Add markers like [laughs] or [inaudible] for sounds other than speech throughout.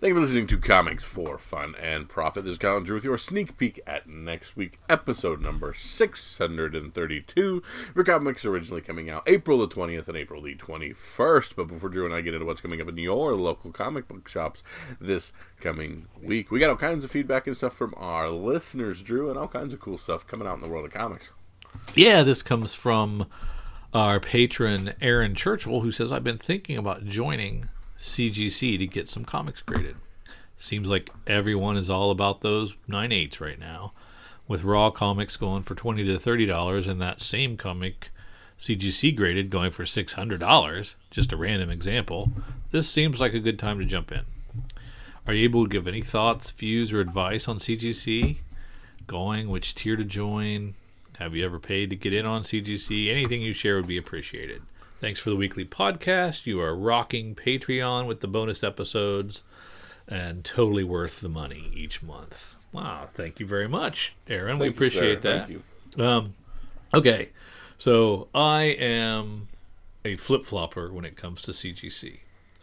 Thank you for listening to Comics for Fun and Profit. This is Kyle and Drew with your sneak peek at next week, episode number 632 for comics originally coming out April the 20th and April the 21st. But before Drew and I get into what's coming up in your local comic book shops this coming week, we got all kinds of feedback and stuff from our listeners, Drew, and all kinds of cool stuff coming out in the world of comics. Yeah, this comes from our patron Aaron Churchill, who says, I've been thinking about joining CGC to get some comics graded. Seems like everyone is all about those 9 8s right now, with raw comics going for 20 to $30 and that same comic CGC graded going for $600. Just a random example. This seems like a good time to jump in. Are you able to give any thoughts, views, or advice on CGC? Going, which tier to join? Have you ever paid to get in on CGC? Anything you share would be appreciated. Thanks for the weekly podcast. You are rocking Patreon with the bonus episodes and totally worth the money each month. Wow, thank you very much, Aaron. we Thank you, appreciate sir. that. Thank you. Um, okay, so I am a flip flopper when it comes to CGC.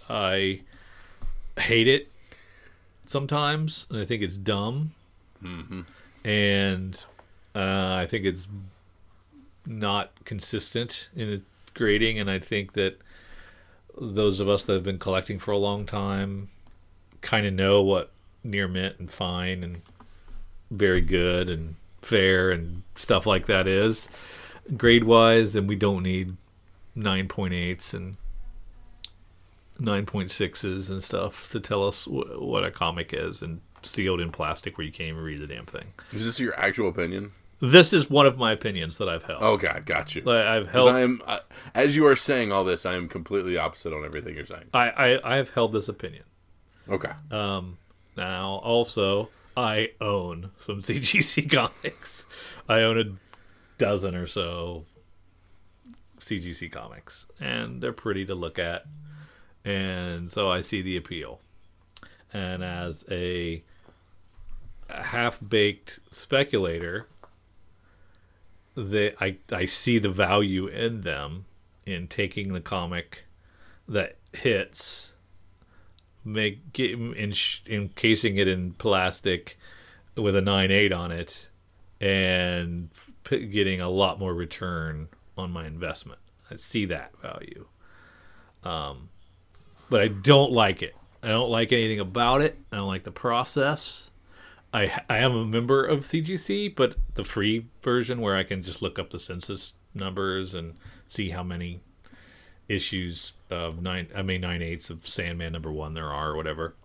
I hate it sometimes, and I think it's dumb, and uh, I think it's not consistent in grading, and I think that those of us that have been collecting for a long time kind of know what near mint and fine and very good and fair and stuff like that is grade wise and we don't need 9.8s and 9.6s and stuff to tell us wh- what a comic is and sealed in plastic where you can't even read the damn thing Is this your actual opinion? This is one of my opinions that i've held Oh, God, got you. Like, I've held I am, I, as you are saying all this, I am completely opposite on everything you're saying. I, I, I have held this opinion Okay. Um, now, also, I own some [laughs] CGC comics. I own a dozen or so CGC comics, and they're pretty to look at. And so I see the appeal. And as a half baked speculator, they, I, I see the value in them in taking the comic that hits make get, in, encasing it in plastic with a 9.8 on it and getting a lot more return on my investment. I see that value. Um, but I don't like it. I don't like anything about it. I don't like the process. I I am a member of CGC, but the free version where I can just look up the census numbers and see how many issues of nine I mean nine eighths of Sandman number one there are or whatever.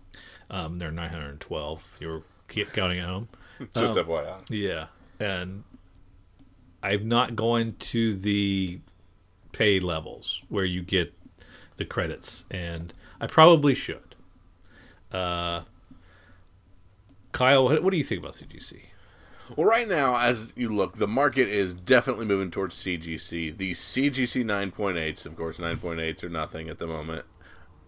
Um, they're nine hundred and twelve. If You're keep counting at home. [laughs] Just Um, FYI. Yeah, and I'm not going to the pay levels where you get the credits, and I probably should. Uh, Kyle, what, do you think about CGC? Well, right now, as you look, the market is definitely moving towards CGC. The CGC 9.8s, of course, 9.8s are nothing at the moment.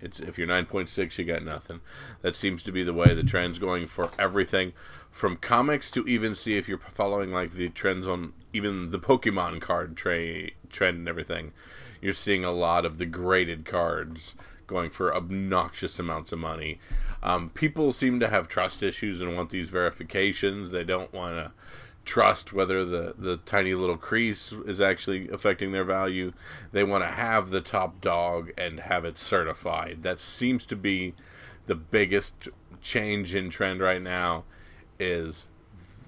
It's if you're 9.6, you got nothing. That seems to be the way the trend's going for everything, from comics to even see if you're following like the trends on even the Pokemon card tra- trend and everything. You're seeing a lot of the graded cards going for obnoxious amounts of money. Um, people seem to have trust issues and want these verifications. They don't want to trust whether the, the tiny little crease is actually affecting their value. They want to have the top dog and have it certified. That seems to be the biggest change in trend right now is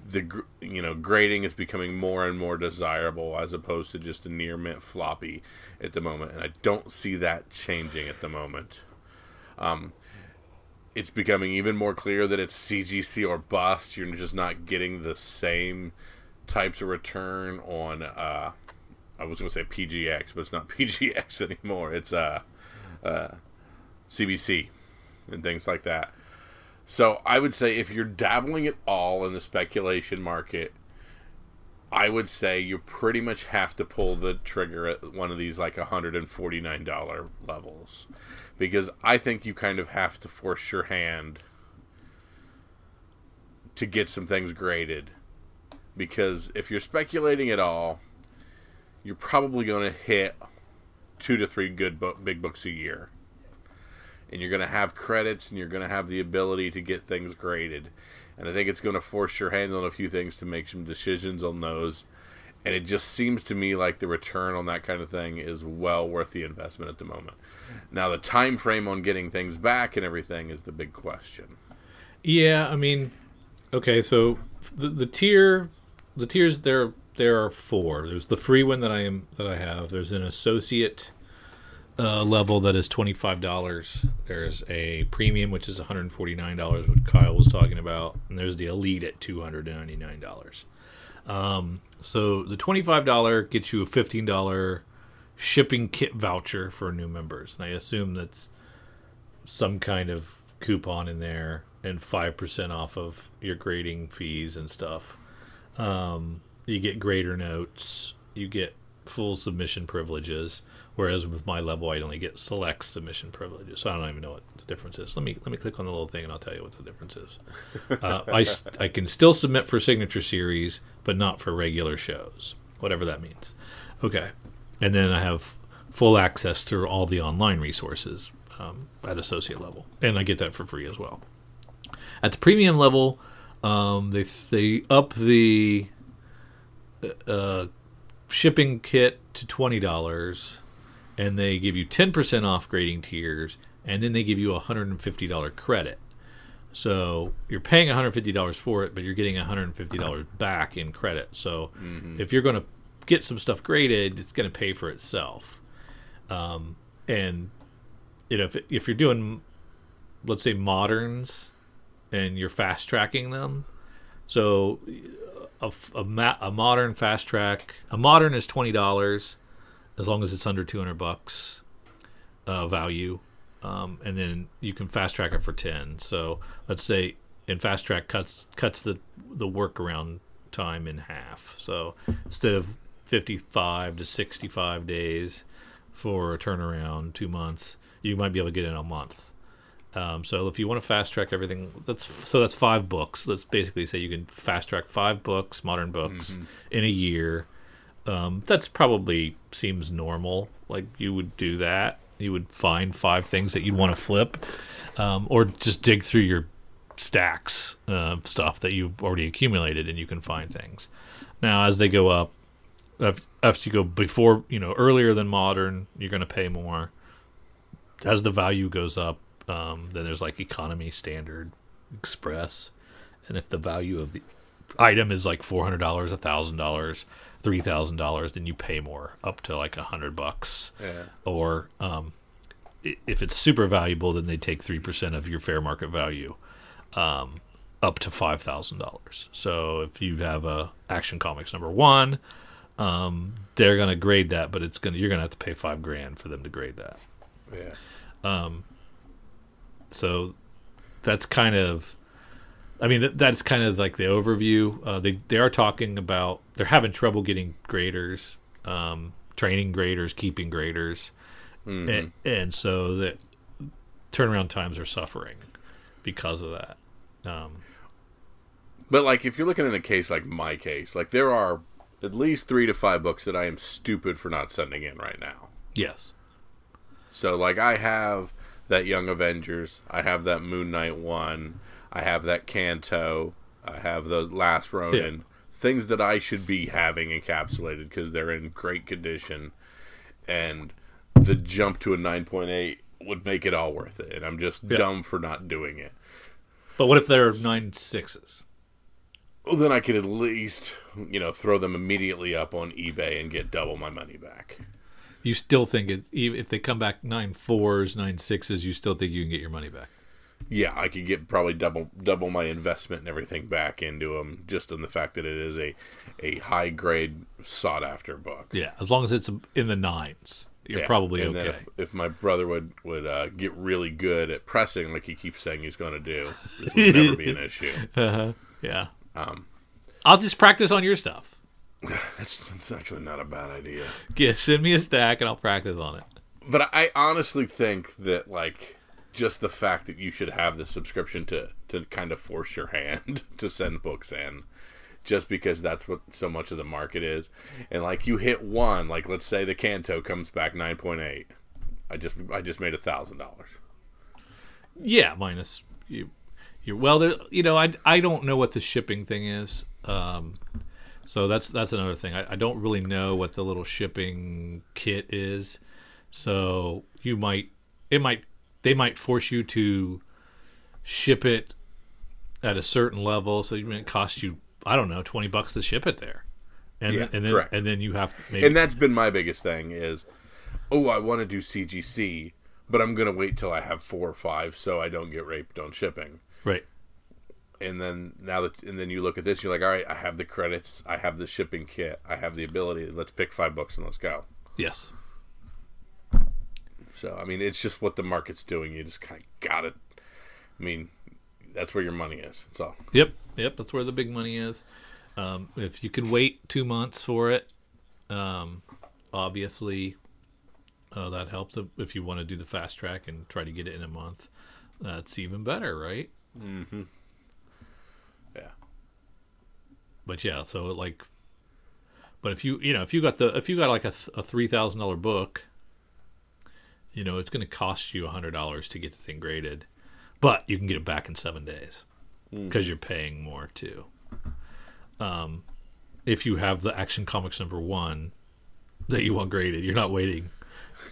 the you know grading is becoming more and more desirable as opposed to just a near mint floppy at the moment and I don't see that changing at the moment. Um it's becoming even more clear that it's CGC or bust. You're just not getting the same types of return on uh I was going to say PGX, but it's not [laughs] PGX anymore. It's uh uh CBC and things like that. So I would say if you're dabbling at all in the speculation market, I would say you pretty much have to pull the trigger at one of these like $149 levels. Because I think you kind of have to force your hand to get some things graded. Because if you're speculating at all, you're probably going to hit two to three good book, big books a year. and you're going to have credits and you're going to have the ability to get things graded. And I think it's going to force your hand on a few things to make some decisions on those. And it just seems to me like the return on that kind of thing is well worth the investment at the moment. Now the time frame on getting things back and everything is the big question. Yeah, I mean, okay, so the the tier, the tiers there there are four. There's the free one that I am that I have. There's an associate uh, level that is twenty five dollars. There's a premium which is one hundred forty nine dollars, what Kyle was talking about, and there's the elite at two hundred ninety nine dollars. Um, so the twenty five dollar gets you a fifteen dollar shipping kit voucher for new members, and I assume that's some kind of coupon in there and 5% off of your grading fees and stuff. Um, you get grader notes, you get full submission privileges, whereas with my level I'd only get select submission privileges. So I don't even know what the difference is. Let me let me click on the little thing and I'll tell you what the difference is. [laughs] Uh, I, I can still submit for signature series, but not for regular shows, whatever that means. Okay. And then I have full access to all the online resources um, at associate level, and I get that for free as well. At the premium level, um, they they up the uh, shipping kit to twenty dollars, and they give you ten percent off grading tiers, and then they give you a hundred and fifty dollar credit. So you're paying one hundred fifty dollars for it, but you're getting one hundred and fifty dollars back in credit. So Mm-hmm. if you're going to get some stuff graded, it's going to pay for itself. Um, and you know if if you're doing let's say moderns and you're fast tracking them so a, a, ma- a modern fast track a modern is $20 as long as it's under 200 bucks uh, value um, and then you can fast track it for 10 so let's say in fast track cuts cuts the the workaround time in half so instead of 55 to 65 days for a turnaround two months you might be able to get in a month um, so if you want to fast track everything, that's so that's five books. Let's basically say you can fast track five books, modern books, in a year. Um, that's probably seems normal. Like you would do that. You would find five things that you'd want to flip, um, or just dig through your stacks of stuff that you've already accumulated, and you can find things. Now, as they go up, if you go before, you know, earlier than modern, you're going to pay more. As the value goes up, um, then there's like economy, standard, express, and if the value of the item is like four hundred dollars, a thousand dollars, three thousand dollars, then you pay more, up to like a hundred bucks. Yeah. Or um, if it's super valuable, then they take three percent of your fair market value, um, up to five thousand dollars. So if you have a Action Comics number one, um, they're gonna grade that, but it's gonna you're gonna have to pay five grand for them to grade that. Yeah. So that's kind of, I mean, th- that's kind of like the overview. Uh, they they are talking about they're having trouble getting graders, um, training graders, keeping graders, and, and so that turnaround times are suffering because of that. Um, But like, if you're looking at a case like my case, like there are at least three to five books that I am stupid for not sending in right now. yes, So like, I have that Young Avengers, I have that Moon Knight one, I have that Canto. I have the Last Ronin, things that I should be having encapsulated because they're in great condition, and the jump to a nine point eight would make it all worth it. And I'm just Yeah. dumb for not doing it. but what if they're nine sixes? Well, then I could at least, you know, throw them immediately up on eBay and get double my money back. You still think it, if they come back nine fours, nine sixes, you still think you can get your money back? Yeah, I could get probably double double my investment and everything back into them just on the fact that it is a a high grade sought after book. Yeah, as long as it's in the nines, you're Yeah, probably and okay. Then if, if my brother would would uh, get really good at pressing, like he keeps saying he's going to do, this would never be an [laughs] issue. Yeah. Um, I'll just practice on your stuff. [laughs] that's, it's actually not a bad idea. Yeah, send me a stack and I'll practice on it. But I honestly think that like just the fact that you should have the subscription to to kind of force your hand [laughs] to send books in just because that's what so much of the market is. And like you hit one, like let's say the canto comes back 9.8. I just I just made a thousand dollars. Yeah, minus you. You well, there. You know, I I don't know what the shipping thing is. Um, so that's that's another thing. I, I don't really know what the little shipping kit is. So you might it might they might force you to ship it at a certain level. So it cost you I don't know twenty bucks to ship it there, and Yeah, and then correct. and then you have to maybe And that's been my biggest thing is, oh, I want to do CGC, but I'm gonna wait till I have four or five so I don't get raped on shipping. right. And then now that and then you look at this, you're like, all right, I have the credits, I have the shipping kit, I have the ability. Let's pick five books and let's go. Yes. So I mean, it's just what the market's doing. You just kind of got it. I mean, that's where your money is. That's all. Yep, yep. That's where the big money is. Um, if you could wait two months for it, um, obviously uh, that helps. If you want to do the fast track and try to get it in a month, that's even better, right? Mm-hmm. Yeah. But yeah, so like, but if you you know if you got the if you got like a, th- a three thousand dollar book, you know it's going to cost you a hundred dollars to get the thing graded, but you can get it back in seven days because you're paying more too. Um, if you have the Action Comics number one that you want graded, you're not waiting.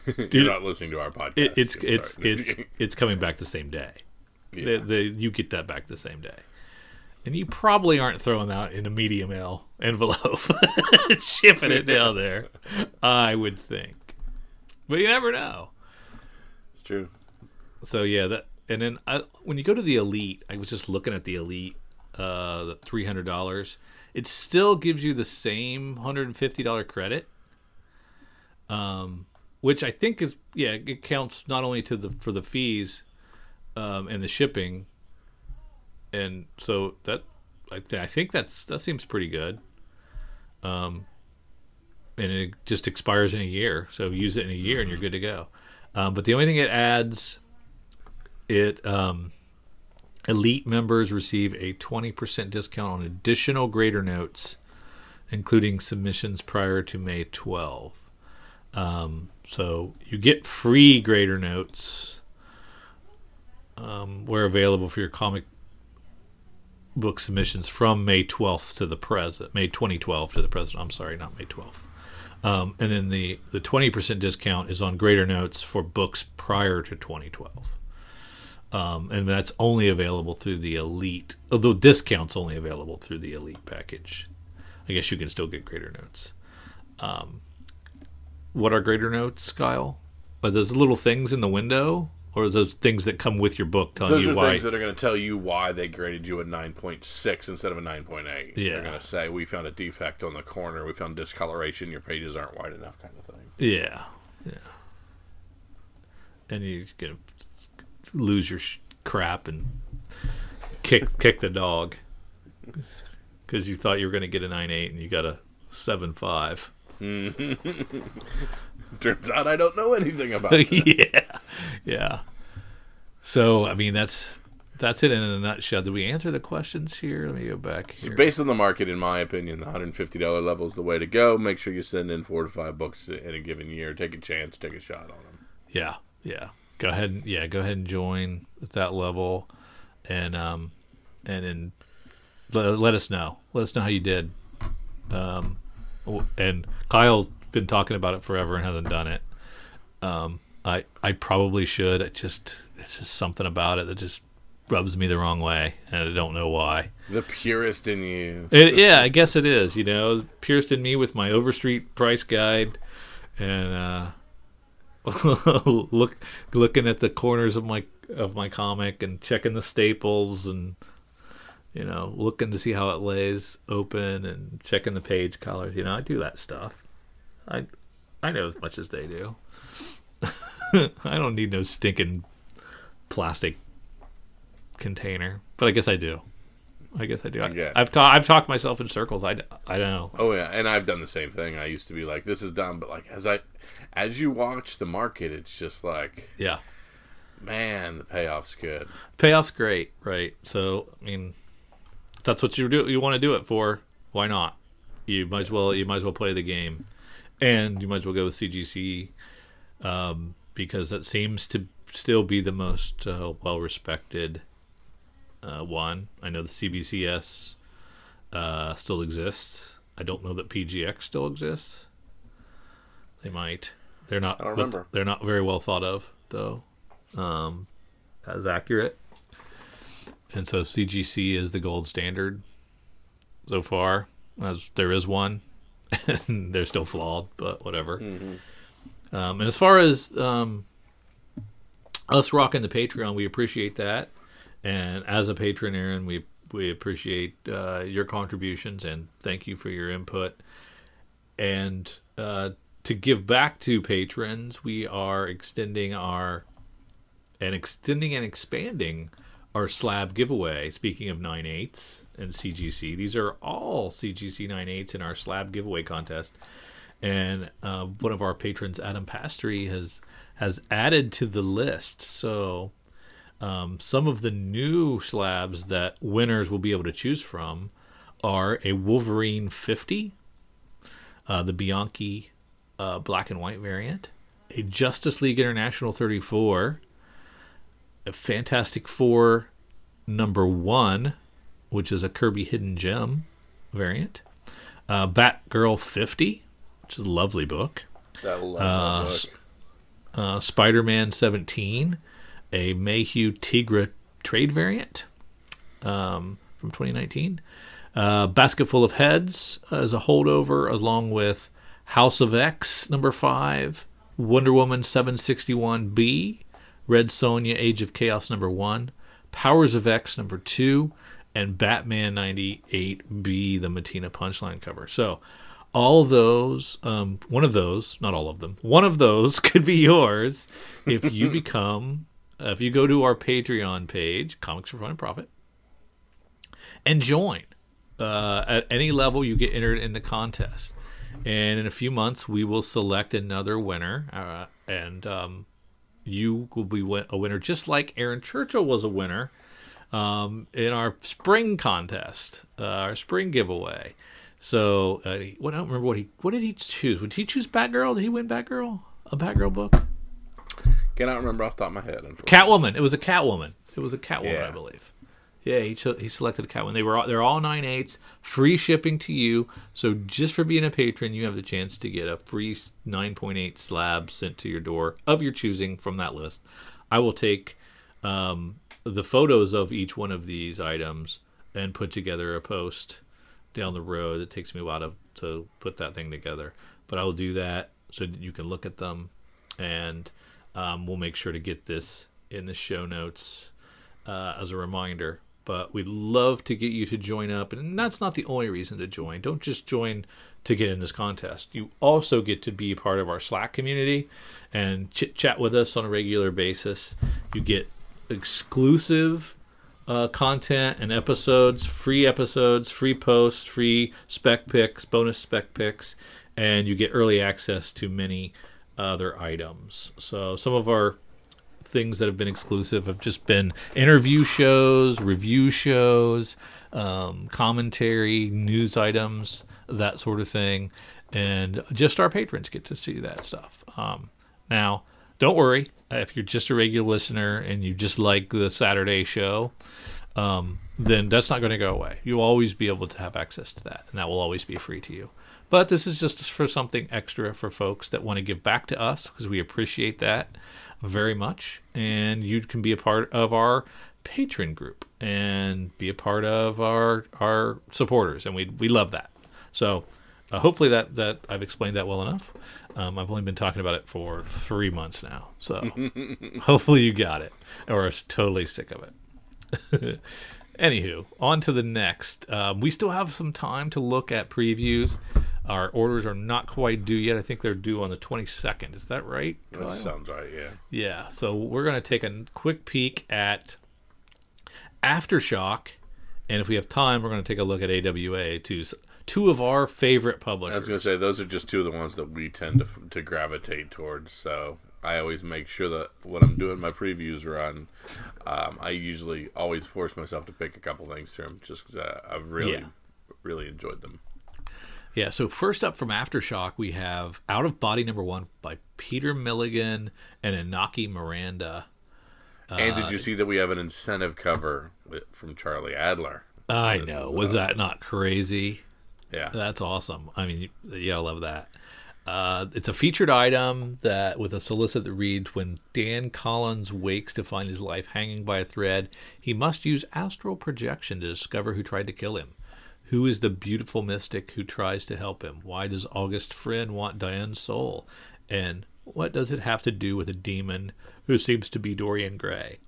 [laughs] You're not listening to our podcast. It, it's it's it's [laughs] it's coming back the same day. Yeah. The, the, you get that back the same day. And you probably aren't throwing that in a medium mail envelope, [laughs] shipping it down there. I would think, but you never know. True. So yeah, that and then I, when you go to the elite, I was just looking at the elite, uh, the three hundred dollars. It still gives you the same hundred and fifty dollar credit, um, which I think is yeah, it counts not only to the for the fees, um, and the shipping, and so that I, th- I think that's that seems pretty good. Um, and it just expires in a year, so use it in a year and you're good to go. Um, but the only thing it adds it um, elite members receive a 20% discount on additional grader notes including submissions prior to may 12 um, so you get free grader notes um, where available for your comic book submissions from may 12th to the present may 2012 to the present i'm sorry not may 12th um, and then the, the 20% discount is on greater notes for books prior to 2012 um, and that's only available through the elite. Although discounts only available through the elite package. I guess you can still get greater notes. Um, what are greater notes, Kyle? Are those little things in the window, or are those things that come with your book telling Those you are why? things that are going to tell you why they graded you a 9.6 instead of a 9.8. Yeah. They're going to say, we found a defect on the corner, we found discoloration, your pages aren't wide enough, kind of thing. yeah, yeah. And you're gonna lose your sh- crap and kick kick the dog because you thought you were gonna get a nine eight and you got a seven five. [laughs] Turns out I don't know anything about it. [laughs] yeah, [laughs] yeah. So I mean, that's that's it in a nutshell. Did we answer the questions here? Let me go back So based on the market, in my opinion, the $150 level is the way to go. Make sure you send in four to five books in a given year. Take a chance, take a shot on them. yeah, yeah. Go ahead, and, yeah. Go ahead and join at that level, and um, and then let, let us know. Let us know how you did. Um, and Kyle's been talking about it forever and hasn't done it. Um, I I probably should. It just it's just something about it that just rubs me the wrong way, and I don't know why. The purist in you. It, yeah, I guess it is. You know, pierced in me with my Overstreet price guide, and uh, [laughs] look looking at the corners of my of my comic and checking the staples and you know looking to see how it lays open and checking the page colors. You know, I do that stuff. I I know as much as they do. [laughs] [laughs] I don't need no stinking plastic container, but I guess I do. I guess I do. I it. I've ta- I've talked myself in circles. I, I don't know. Oh yeah, and I've done the same thing. I used to be like, "This is dumb," but like as I, as you watch the market, it's just like, Yeah, man, the payoff's good. payoff's great, right? So I mean, that's what you do. You want to do it for? Why not? You might as well. You might as well play the game, and you might as well go with CGC um, because that seems to still be the most uh, well respected uh, one. I know the CBCS uh, still exists. I don't know that PGX still exists. They might. They're not. I don't remember. They're not very well thought of, though. Um, as accurate. And so CGC is the gold standard so far, as there is one. [laughs] and they're still flawed, but whatever. Um, and as far as um, us rocking the Patreon, we appreciate that. And as a patron, Aaron, we we appreciate uh, your contributions and thank you for your input. And uh, to give back to patrons, we are extending our and extending and expanding our slab giveaway. Speaking of 9 eighths and CGC, these are all CGC 9 eighths in our slab giveaway contest. And uh, one of our patrons, Adam Pastry, has has added to the list. So um, some of the new slabs that winners will be able to choose from are a Wolverine 50, uh, the Bianchi uh, black and white variant, a Justice League International 34, a Fantastic Four number one, which is a Kirby Hidden Gem variant, uh, Batgirl 50, which is a lovely book, That love Uh, book. uh, Spider Man 17, a Mayhew Tigra trade variant um, from 2019. Uh, Basket Full of Heads as a holdover, along with House of X number 5, Wonder Woman 761B, Red Sonja Age of Chaos number 1, Powers of X number 2, and Batman 98B, the Mattina Punchline cover. So, all those, um, one of those, not all of them, one of those [laughs] could be yours if you [laughs] become, uh, if you go to our Patreon page, Comics for Fun and Profit, and join. Uh, at any level, you get entered in the contest. And in a few months, we will select another winner, uh, and um, you will be a winner, just like Aaron Churchill was a winner um, in our spring contest, uh, our spring giveaway. So, uh, he- what I don't remember what he what did he choose? Would he choose Batgirl? Did he win Batgirl? A Batgirl book? Cannot remember off the top of my head. Catwoman. It was a Catwoman. It was a Catwoman, Yeah. I believe. Yeah, he cho- he selected a Catwoman. They were all, they're all nine eights, free shipping to you. So just for being a patron, you have the chance to get a free nine point eight slab sent to your door of your choosing from that list. I will take um, the photos of each one of these items and put together a post down the road. It takes me a while to, to put that thing together, but I will do that so that you can look at them, and um, we'll make sure to get this in the show notes uh, as a reminder. But we'd love to get you to join up, and that's not the only reason to join. Don't just join to get in this contest. You also get to be part of our Slack community and chit chat with us on a regular basis. You get exclusive uh, content and episodes, free episodes, free posts, free spec picks, bonus spec picks, and you get early access to many other items. So some of our things that have been exclusive have just been interview shows, review shows, um, commentary, news items, that sort of thing, and just our patrons get to see that stuff. Um, now, don't worry if you're just a regular listener and you just like the Saturday show. Um, then that's not going to go away. You'll always be able to have access to that, and that will always be free to you. But this is just for something extra for folks that want to give back to us because we appreciate that very much. And you can be a part of our patron group and be a part of our our supporters, and we we love that. So uh, hopefully that that I've explained that well enough. Um, I've only been talking about it for three months now, so [laughs] hopefully you got it or are totally sick of it. [laughs] Anywho, on to the next. Um, we still have some time to look at previews. Our orders are not quite due yet. I think they're due on the 22nd. Is that right? That Kyle? sounds right. Yeah. Yeah. So we're going to take a quick peek at Aftershock. And if we have time, we're going to take a look at AWA, two, two of our favorite publishers. I was gonna say those are just two of the ones that we tend to to gravitate towards. So I always make sure that when I'm doing my previews run, um, I usually always force myself to pick a couple things them, just because uh, I've really, Yeah. really enjoyed them. Yeah, so first up from Aftershock, we have Out of Body number one by Peter Milligan and Inaki Miranda. And did you see that we have an incentive cover from Charlie Adlard? I know. Was uh, that not crazy? Yeah. That's awesome. I mean, yeah, I love that. Uh, it's a featured item that with a solicit that reads: When Dan Collins wakes to find his life hanging by a thread, he must use astral projection to discover who tried to kill him. Who is the beautiful mystic who tries to help him? Why does August Friend want Diane's soul? And what does it have to do with a demon who seems to be Dorian Gray?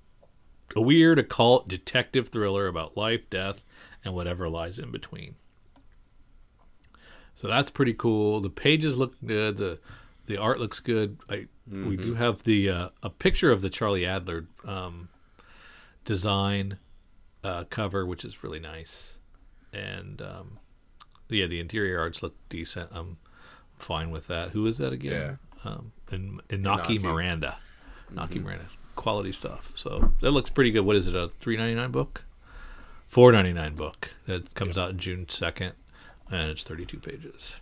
A weird occult detective thriller about life, death, and whatever lies in between. So that's pretty cool. The pages look good. The the art looks good. I, We do have the uh, a picture of the Charlie Adlard um, design uh, cover, which is really nice. And um, yeah, the interior arts look decent. I'm fine with that. Who is that again? Um, and Inaki Inaki. Miranda. Inaki Miranda. Quality stuff. So that looks pretty good. What is it? A three ninety nine book? Four ninety nine book that comes out June second, and it's thirty two pages.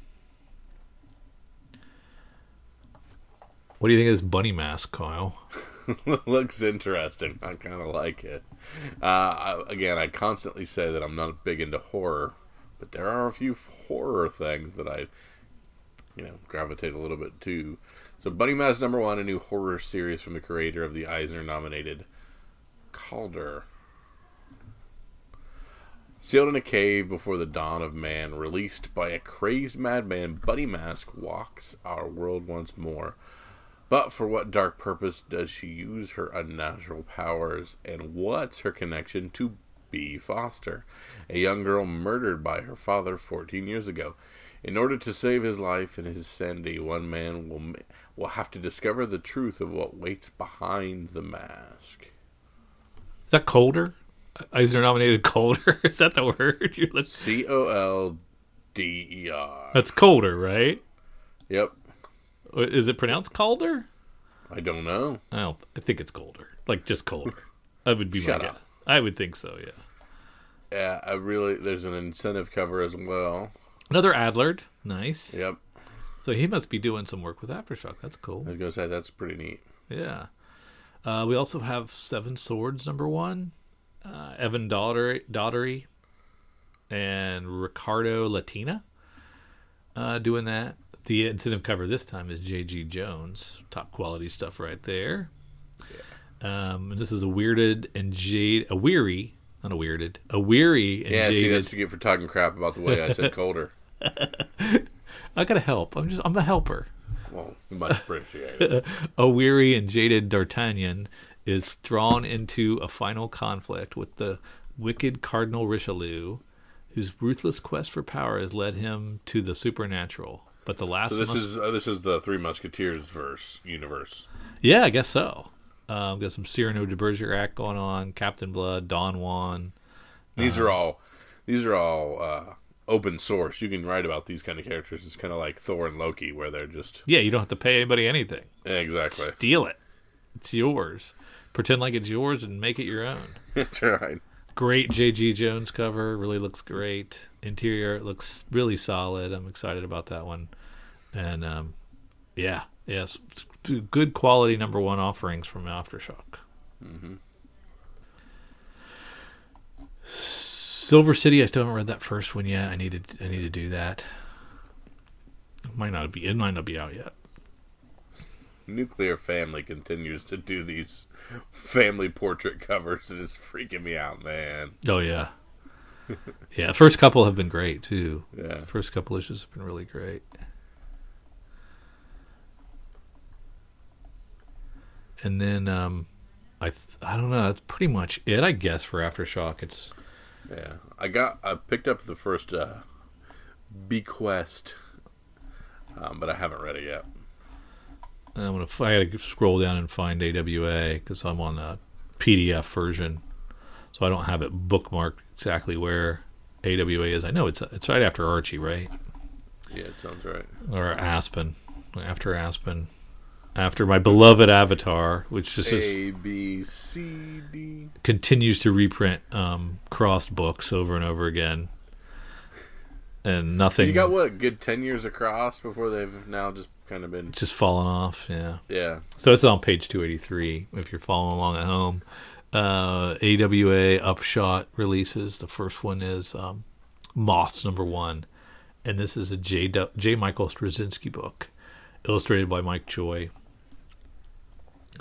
What do you think of this bunny mask, Kyle? [laughs] Looks interesting. I kind of like it. Uh, I, again, I constantly say that I'm not big into horror, but there are a few horror things that I, you know, gravitate a little bit to. So, Bunny Mask number one, a new horror series from the creator of the Eisner-nominated Calder. Sealed in a cave before the dawn of man, released by a crazed madman, Bunny Mask walks our world once more. But for what dark purpose does she use her unnatural powers, and what's her connection to B. Foster, a young girl murdered by her father 14 years ago? In order to save his life and his sanity, one man will will have to discover the truth of what waits behind the mask. Is that colder? Eisner nominated colder. [laughs] is that the word? You're [laughs] let's- C O L D E R. That's colder, right? Yep. Is it pronounced Calder? I don't know. I don't. I think it's colder. Like just colder. That would be Shut my up. guess. I would think so. Yeah. Yeah, I really. There's an incentive cover as well. Another Adlard. Nice. Yep. So he must be doing some work with Aftershock. That's cool. I was gonna say that's pretty neat. Yeah. Uh, we also have Seven Swords number one. Uh, Evan Daugherty, Daugherty and Riccardo Latina uh, doing that. The incentive cover this time is J.G. Jones. Top quality stuff right there. Um, and this is a weirded and jade, a weary, not a weirded, a weary and Yeah, see, that's what you get for talking crap about the way I said [laughs] colder. I gotta help. I'm just, I'm a helper. Well, much appreciated. [laughs] a weary and jaded D'Artagnan is drawn into a final conflict with the wicked Cardinal Richelieu, whose ruthless quest for power has led him to the supernatural. But the last, So this mus- is uh, this is the Three Musketeers verse universe. yeah, I guess so. Um, got some Cyrano de Bergerac going on, Captain Blood, Don Juan. These Uh-huh. are all these are all uh, open source. You can write about these kind of characters. It's kind of like Thor and Loki, where they're just Yeah, you don't have to pay anybody anything. Exactly. Steal it. It's yours. Pretend like it's yours and make it your own. [laughs] That's right. great JG Jones cover. Really looks great. Interior looks really solid. I'm excited about that one. And um, yeah, yes, good quality number one offerings from Aftershock. Silver City. I still haven't read that first one yet. I need to. I need to do that. It might not be. It might not be out yet. Nuclear Family continues to do these family portrait covers, and it's freaking me out, man. Oh yeah, yeah. First couple have been great too. Yeah. First couple issues have been really great. And then um, I th- I don't know. That's pretty much it, I guess, for Aftershock. It's Yeah, I got I picked up the first uh, Bequest, um, but I haven't read it yet. I'm gonna I gotta scroll down and find AWA because I'm on a PDF version, so I don't have it bookmarked exactly where AWA is. I know it's it's right after Archie, right? Yeah, it sounds right. Or Aspen, after Aspen, after my beloved Avatar, which just is A B C D. continues to reprint um, crossed books over and over again, and nothing. You got what a good ten years across before they've now just kind of been Just falling off. Yeah. yeah. So it's on page 283 if you're following along at home. Uh, AWA Upshot releases. The first one is um, Moths number one. And this is a J. Du- J. Michael Straczynski book, illustrated by Mike Choi.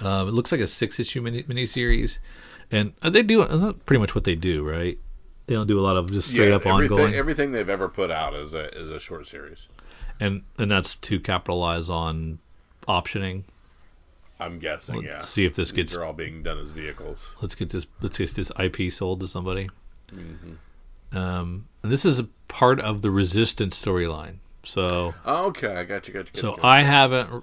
Um, it looks like a six issue mini miniseries. And uh, they do uh, pretty much what they do, right? They don't do a lot of just straight yeah, up everything, ongoing. everything they've ever put out is a is a short series. And and that's to capitalize on optioning. I'm guessing, yeah. See if this These gets are all being done as vehicles. let's get this let's get this IP sold to somebody. Mm-hmm. Um, and this is a part of the Resistance storyline. So Oh, okay, I got you, got you. Got so you, got I you. haven't. R-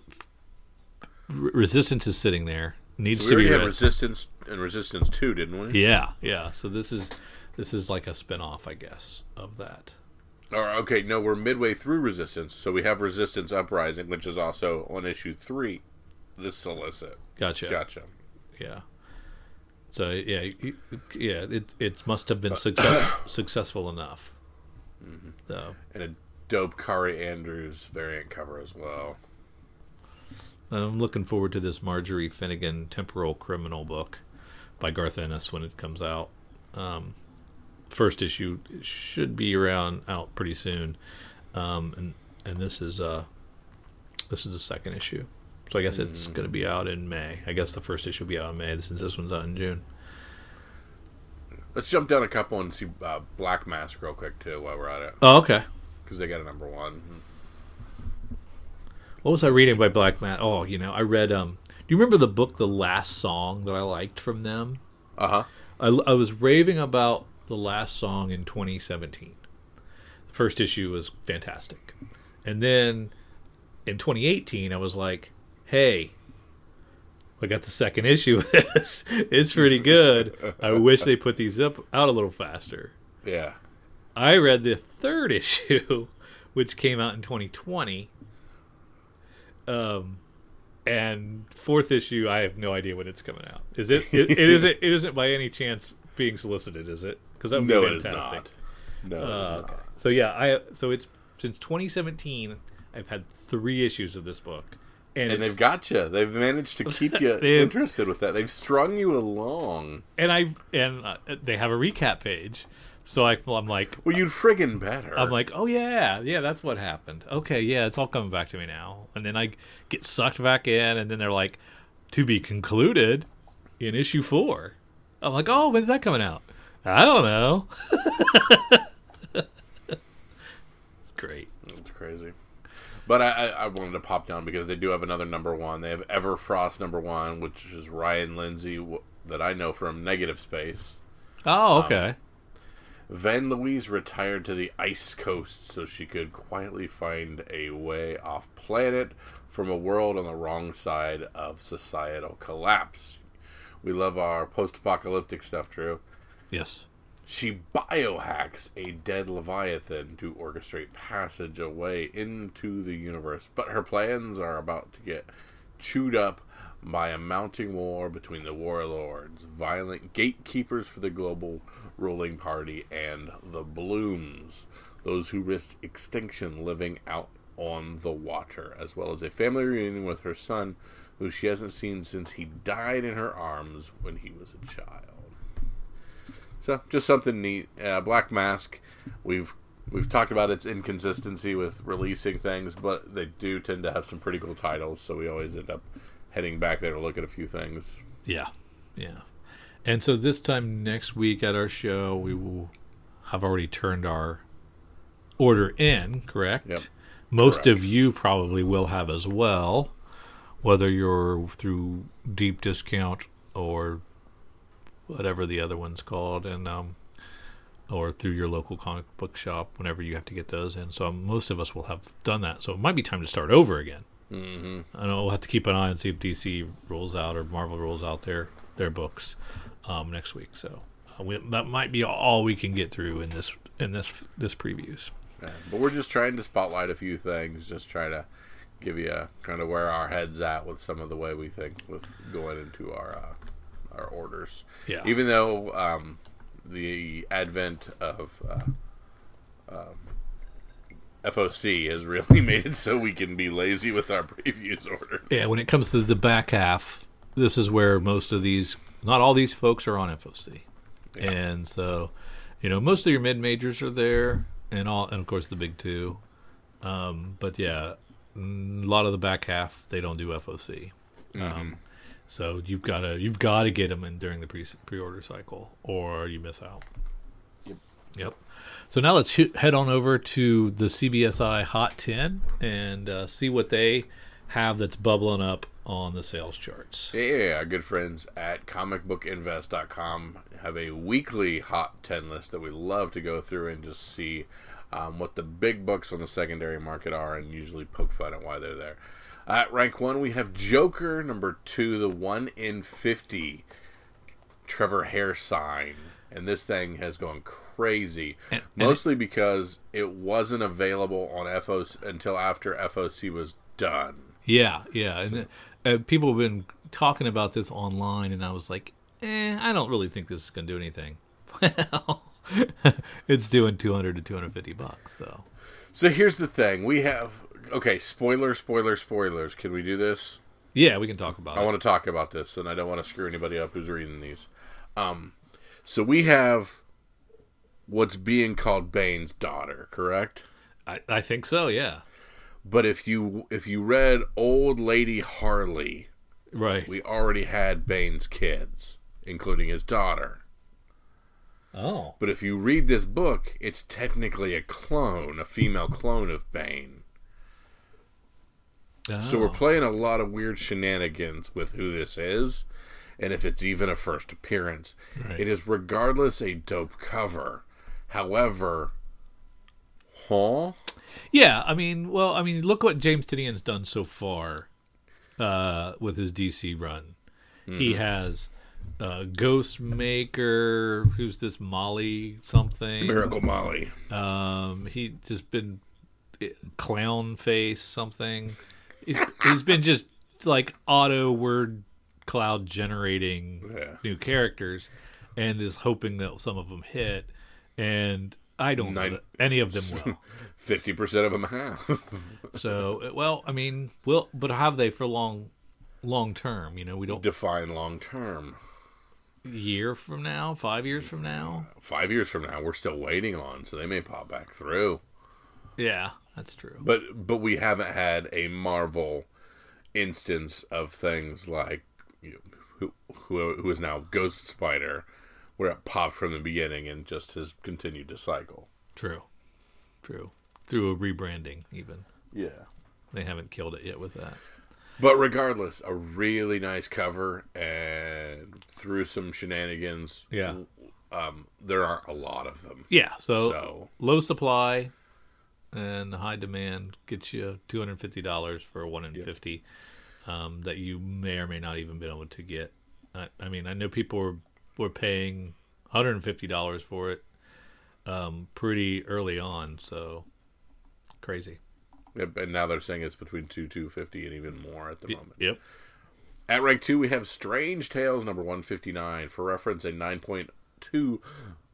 Resistance is sitting there. Needs So we to be read. Resistance and Resistance Two, didn't we? yeah, yeah. So this is this is like a spin-off, I guess, of that. Or okay, no, we're midway through Resistance, so we have Resistance Uprising, which is also on issue three. The solicit. Gotcha. Gotcha. Yeah. So yeah, yeah. It it must have been success, [coughs] successful enough. Mm-hmm. So And a dope Kaare Andrews variant cover as well. I'm looking forward to this Marjorie Finnegan temporal criminal book by Garth Ennis when it comes out. Um, first issue should be around out pretty soon, um, and and this is uh this is the second issue. So I guess it's going to be out in May. I guess the first issue will be out in May since this one's out in June. Let's jump down a couple and see uh, Black Mask real quick too while we're at it, Oh, okay. because they got a number one. What was I reading by Black Mask? Oh, you know, I read. Um, do you remember the book, The Last Song, that I liked from them? Uh huh. I, I was raving about the last song in 2017. The first issue was fantastic. And then in 2018, I was like, hey, I got the second issue of this. [laughs] It's pretty good. I wish they put these up out a little faster. Yeah. I read the third [laughs] issue, which came out in 2020. Um, and fourth issue, I have no idea when it's coming out. Is it? It, it isn't. It isn't by any chance being solicited, is it? Because that would No, be it is fantastic. not. No, it is Uh, okay. So yeah, I so it's since 2017. I've had three issues of this book, and, And they've got you. They've managed to keep you [laughs] interested with that. They've strung you along. and I and uh, they have a recap page. So I, I'm like, Well, you'd friggin' better. I'm like, oh yeah, yeah, that's what happened. Okay, yeah, it's all coming back to me now. And then I get sucked back in, and then they're like, to be concluded in issue four. I'm like, oh, when's that coming out? I don't know. [laughs] Great. That's crazy. But I, I, I wanted to pop down because they do have another number one. They have Everfrost number one, which is Ryan Lindsay, w- that I know from Negative Space. Oh, um, okay. Van Louise retired to the ice coast so she could quietly find a way off planet from a world on the wrong side of societal collapse. We love our post apocalyptic stuff, Drew. Yes. She biohacks a dead Leviathan to orchestrate passage away into the universe, but her plans are about to get chewed up by a mounting war between the warlords, violent gatekeepers for the global ruling party, and the Blooms, those who risked extinction living out on the Watcher, as well as a family reunion with her son, who she hasn't seen since he died in her arms when he was a child. So just something neat. Uh, Black Mask, we've we've talked about its inconsistency with releasing things, but they do tend to have some pretty cool titles. So we always end up heading back there to look at a few things. Yeah. Yeah. And so this time next week at our show, we will have already turned our order in, correct? Yep. Most Correct. of you probably will have as well, whether you're through deep discount or whatever the other one's called, and um, or through your local comic book shop whenever you have to get those in. So most of us will have done that. So it might be time to start over again. Mm-hmm. I know we'll have to keep an eye and see if DC rolls out or Marvel rolls out their their books um, next week. So uh, we, that might be all we can get through in this in this this previews. Yeah, but we're just trying to spotlight a few things, just try to give you a, kind of where our heads at with some of the way we think with going into our uh, our orders. Yeah. Even though um, the advent of uh, um, FOC has really [laughs] made it so we can be lazy with our [laughs] previews orders. Yeah, when it comes to the back half, this is where most of these, not all these folks are on FOC, and so, you know, most of your mid majors are there, and all, and of course the big two. Um, but yeah, a lot of the back half they don't do FOC. Um, so you've got to you've got to get them in during the pre pre order cycle, or you miss out. Yep. Yep. So now let's head on over to the CBSI Hot 10 and uh, see what they have that's bubbling up on the sales charts. Yeah, our good friends at comicbookinvest.com have a weekly hot 10 list that we love to go through and just see um, what the big books on the secondary market are and usually poke fun at why they're there. At rank one, we have Joker. Number two, the 1 in 50 Trevor Hairsine. And this thing has gone crazy, And- and mostly because it wasn't available on FOC until after FOC was done. Yeah, yeah. And uh, people have been talking about this online, and I was like, eh, I don't really think this is going to do anything. [laughs] Well, [laughs] it's doing 200 to 250 bucks, so. So here's the thing: we have okay. Spoiler, spoiler, spoilers. Can we do this? Yeah, we can talk about I it. want to talk about this, and I don't want to screw anybody up who's reading these. Um, so we have what's being called Bane's daughter, correct? I, I think so, yeah. But if you if you read Old Lady Harley, Right. we already had Bane's kids, including his daughter. oh. But if you read this book, it's technically a clone, a female clone of Bane. So we're Oh. playing a lot of weird shenanigans with who this is, and if it's even a first appearance. Right. It is regardless a dope cover. However, huh? Yeah, I mean, well, I mean, look what James Tynion's done so far uh, with his DC run. He has uh, Ghostmaker, who's this Molly something. Miracle Molly. Um, he just been eh, clown face something. He's, he's been just like auto word cloud generating Yeah. new characters, and is hoping that some of them hit. And I don't Nine- know any of them will. [laughs] Fifty percent of them have. [laughs] So, well, I mean, will but have they for long, long term? You know, we don't Define long term. year from now, five years from now. Five years from now, we're still waiting on, so they may pop back through. Yeah, that's true. But but we haven't had a Marvel instance of things like you know, who who who is now Ghost Spider, where it popped from the beginning and just has continued to cycle. True, true. Through a rebranding, even Yeah. they haven't killed it yet with that. But regardless, a really nice cover, and through some shenanigans, Yeah. um, there aren't a lot of them. Yeah. So, So low supply and high demand gets you two hundred fifty dollars for a one in fifty um, that you may or may not even been able to get. I, I mean, I know people were were paying one hundred and fifty dollars for it um, pretty early on. So crazy. Yep, and now they're saying it's between two two fifty and even more at the moment. Yep. At rank two, we have Strange Tales number one fifty nine. For reference, a nine point two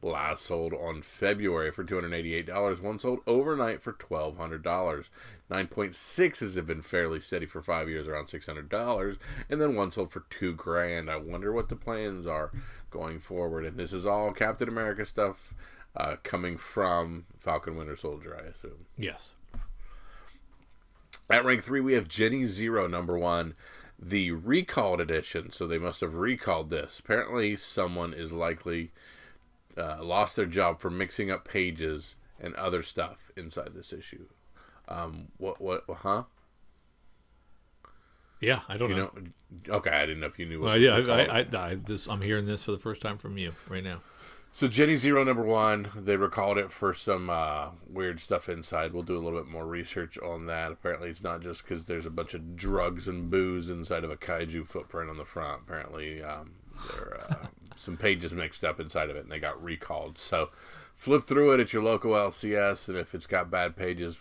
last sold on February for two hundred eighty eight dollars. One sold overnight for twelve hundred dollars. Nine point sixes have been fairly steady for five years, around six hundred dollars, and then one sold for two grand. I wonder what the plans are going forward. And this is all Captain America stuff uh, coming from Falcon Winter Soldier, I assume. Yes. At rank three, we have Jenny Zero, number one, the recalled edition. So they must have recalled this. Apparently, someone is likely uh, lost their job for mixing up pages and other stuff inside this issue. Um, what? What? Huh? Yeah, I don't You know. know? Okay, I didn't know if you knew. What Well, yeah, I. I, I, I this, I'm hearing this for the first time from you right now. So Jenny Zero number one, they recalled it for some uh, weird stuff inside. We'll do a little bit more research on that. Apparently, it's not just because there's a bunch of drugs and booze inside of a kaiju footprint on the front. Apparently, um, there are uh, some pages mixed up inside of it, and they got recalled. So flip through it at your local LCS, and if it's got bad pages,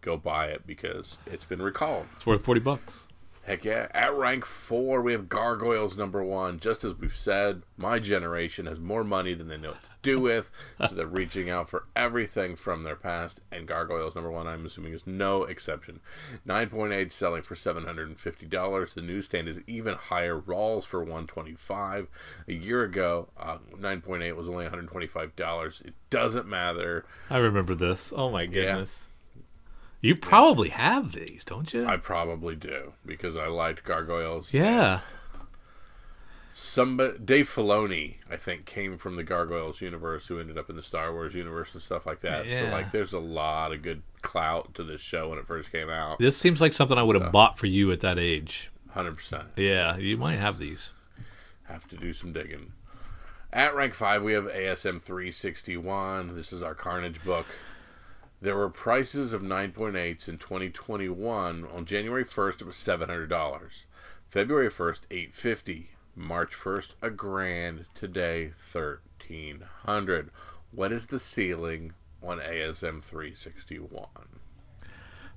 go buy it because it's been recalled. It's worth forty bucks. Heck yeah. At rank four, we have Gargoyles number one. Just as we've said, my generation has more money than they know what to do [laughs] with, so they're reaching out for everything from their past, and Gargoyles number one, I'm assuming, is no exception. 9.8 selling for $750. The newsstand is even higher. Rawls for 125 A year ago, uh, 9.8 was only $125. It doesn't matter. I remember this. Oh my goodness. You probably have these, don't you? I probably do because I liked Gargoyles. yeah. Somebody, Dave Filoni, I think, came from the Gargoyles universe, who ended up in the Star Wars universe and stuff like that. So, like, there's a lot of good clout to this show when it first came out. This seems like something I would have bought for you at that age. Hundred percent. Yeah, you might have these. Have to do some digging. At rank five, we have ASM 361. This is our Carnage book. There were prices of 9.8s in 2021. On January 1st, it was $700. February 1st, 850. March 1st, a grand. Today, 1300. What is the ceiling on ASM 361?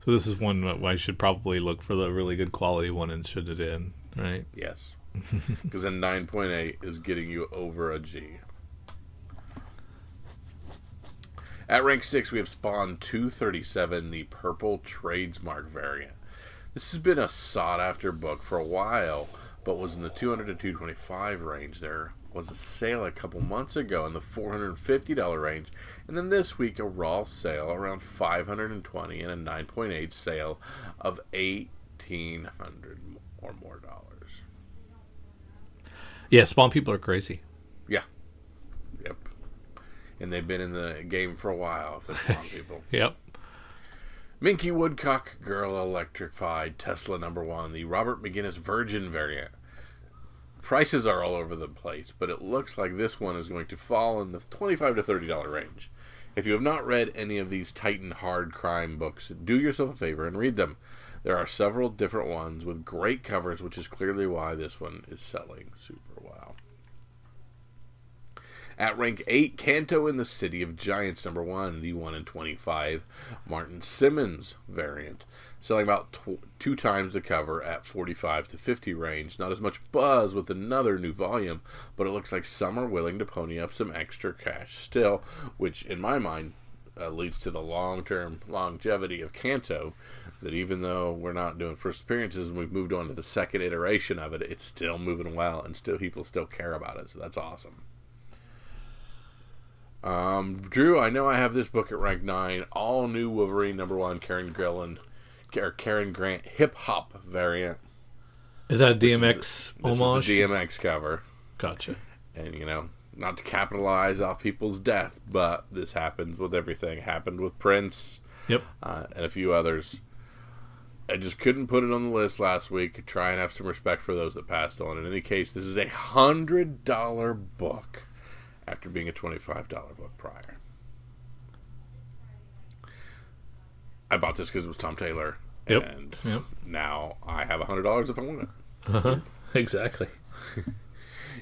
So this is one I should probably look for the really good quality one and shit it in, right? Yes. [laughs] Because a 9.8 is getting you over a G. At rank 6, we have Spawn 237, the purple tradesmark variant. This has been a sought after book for a while, but was in the 200 to 225 range. There was a sale a couple months ago in the $450 range, and then this week a raw sale around 520 and a 9.8 sale of 1800 or more dollars. Yeah, Spawn people are crazy. Yeah. And they've been in the game for a while, if they're Spawn people. [laughs] Yep. Minky Woodcock Girl Electrified Tesla number one, the Robert McGinnis Virgin variant. Prices are all over the place, but it looks like this one is going to fall in the twenty-five to thirty dollar range. If you have not read any of these Titan hard crime books, do yourself a favor and read them. There are several different ones with great covers, which is clearly why this one is selling super. At rank 8, Canto in the City of Giants, number 1, the 1 in 25, Martin Simmonds variant. Selling about tw- two times the cover at 45 to 50 range. Not as much buzz with another new volume, but it looks like some are willing to pony up some extra cash still, which in my mind uh, leads to the long term longevity of Canto. That even though we're not doing first appearances and we've moved on to the second iteration of it, it's still moving well and still people still care about it. So that's awesome. Um, Drew, I know I have this book at rank nine. All new Wolverine number one, Karen Gillan, or Karen Grant hip hop variant. Is that a DMX This homage? the DMX cover, Gotcha. and you know, not to capitalize off people's death, but this happens with everything. Happened with Prince Yep. uh, and a few others. I just couldn't put it on the list last week. Try and have some respect for those that passed on. In any case, this is a hundred dollar book after being a twenty five dollar book prior. I bought this because it was Tom Taylor, Yep. and Yep. now I have a hundred dollars if I want it. Uh-huh. [laughs] Exactly. [laughs]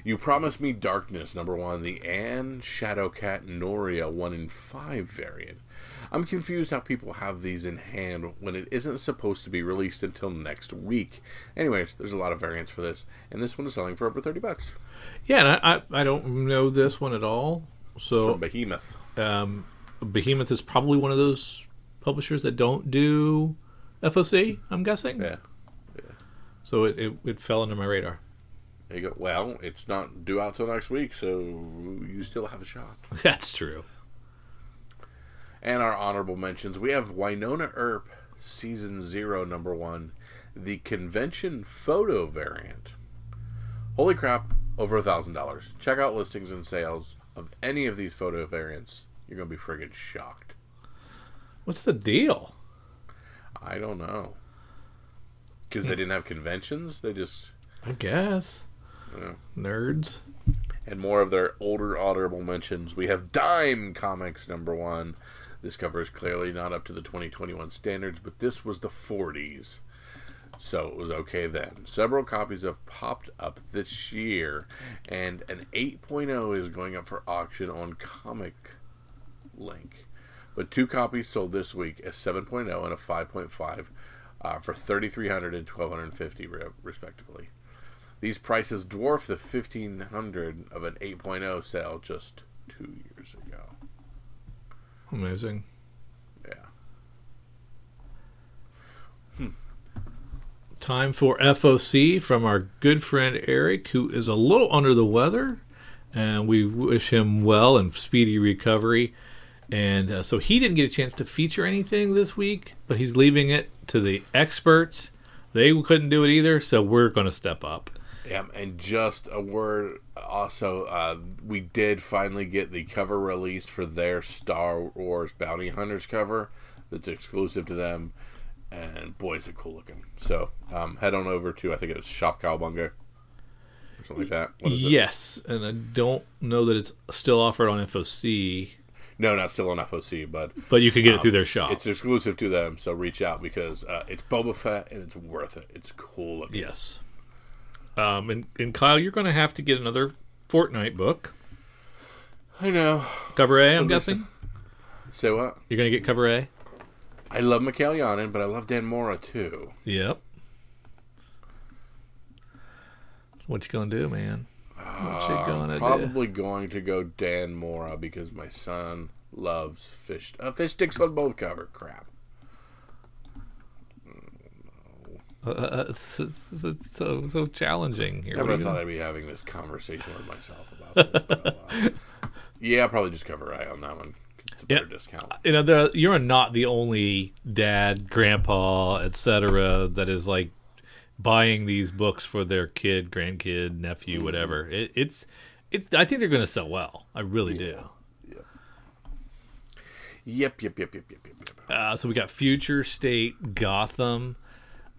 You promised me darkness, number one, the Anne Shadowcat Noria one in five variant. I'm confused how people have these in hand when it isn't supposed to be released until next week. Anyways, there's a lot of variants for this, and this one is selling for over thirty bucks Yeah, and I, I, I don't know this one at all. So Behemoth. um, Behemoth is probably one of those publishers that don't do FOC. I'm guessing. Yeah, So it, it, it fell under my radar. there you go. Well, it's not due out till next week, so you still have a shot. [laughs] That's true. And our honorable mentions we have Wynonna Earp, season zero, number one, the convention photo variant. Holy crap, over a thousand dollars. Check out listings and sales of any of these photo variants. You're gonna be friggin' shocked. What's the deal? I don't know. Because they didn't have conventions, they just I guess Yeah. nerds. and more of their older honorable mentions. We have Dime Comics number one. This cover is clearly not up to the 2021 standards, but this was the 40s. So it was okay then. Several copies have popped up this year, and an 8.0 is going up for auction on Comic Link. But two copies sold this week, a 7.0 and a 5.5. uh, for 3300 and 1250 re- respectively. These prices dwarf the 1500 of an 8.0 sale just two years ago. Amazing. Yeah. Time for FOC from our good friend Eric, who is a little under the weather, and we wish him well and speedy recovery. And uh, so he didn't get a chance to feature anything this week, but he's leaving it to the experts. They couldn't do it either, so we're going to step up. Yeah, and just a word also, uh, we did finally get the cover release for their Star Wars Bounty Hunters cover that's exclusive to them. And boy, is it cool looking. So um, head on over to, I think it was Shop Cowbunga or something like that. What is it? Yes, and I don't know that it's still offered on FOC, No, not still on FOC, but but you can get it through their shop. it's exclusive to them. So reach out because uh, it's Boba Fett and it's worth it. It's cool looking. Yes. Um, and, and Kyle, you're going to have to get another Fortnite book. I know. Cover A, I'm What is it? guessing. Say what? You're going to get cover A? I love Mikhail Yanin, but I love Dan Mora too. Yep. What you going to do, man? What you going to do? probably going to go Dan Mora because my son loves fish. Uh, fish sticks on both cover. Crap. Uh, uh, it's, it's, it's so, so challenging here. Never thought gonna- I'd be having this conversation with myself about [laughs] this. but, uh, yeah, I'll probably just cover eye on that one. It's a Yeah. discount. you know, the, you're not the only dad, grandpa, etc., that is like buying these books for their kid, grandkid, nephew, whatever. It, it's, it's. I think they're going to sell well. I really do. Yep, yep, yep, yep, yep, yep, yep. Uh, so we got Future State Gotham.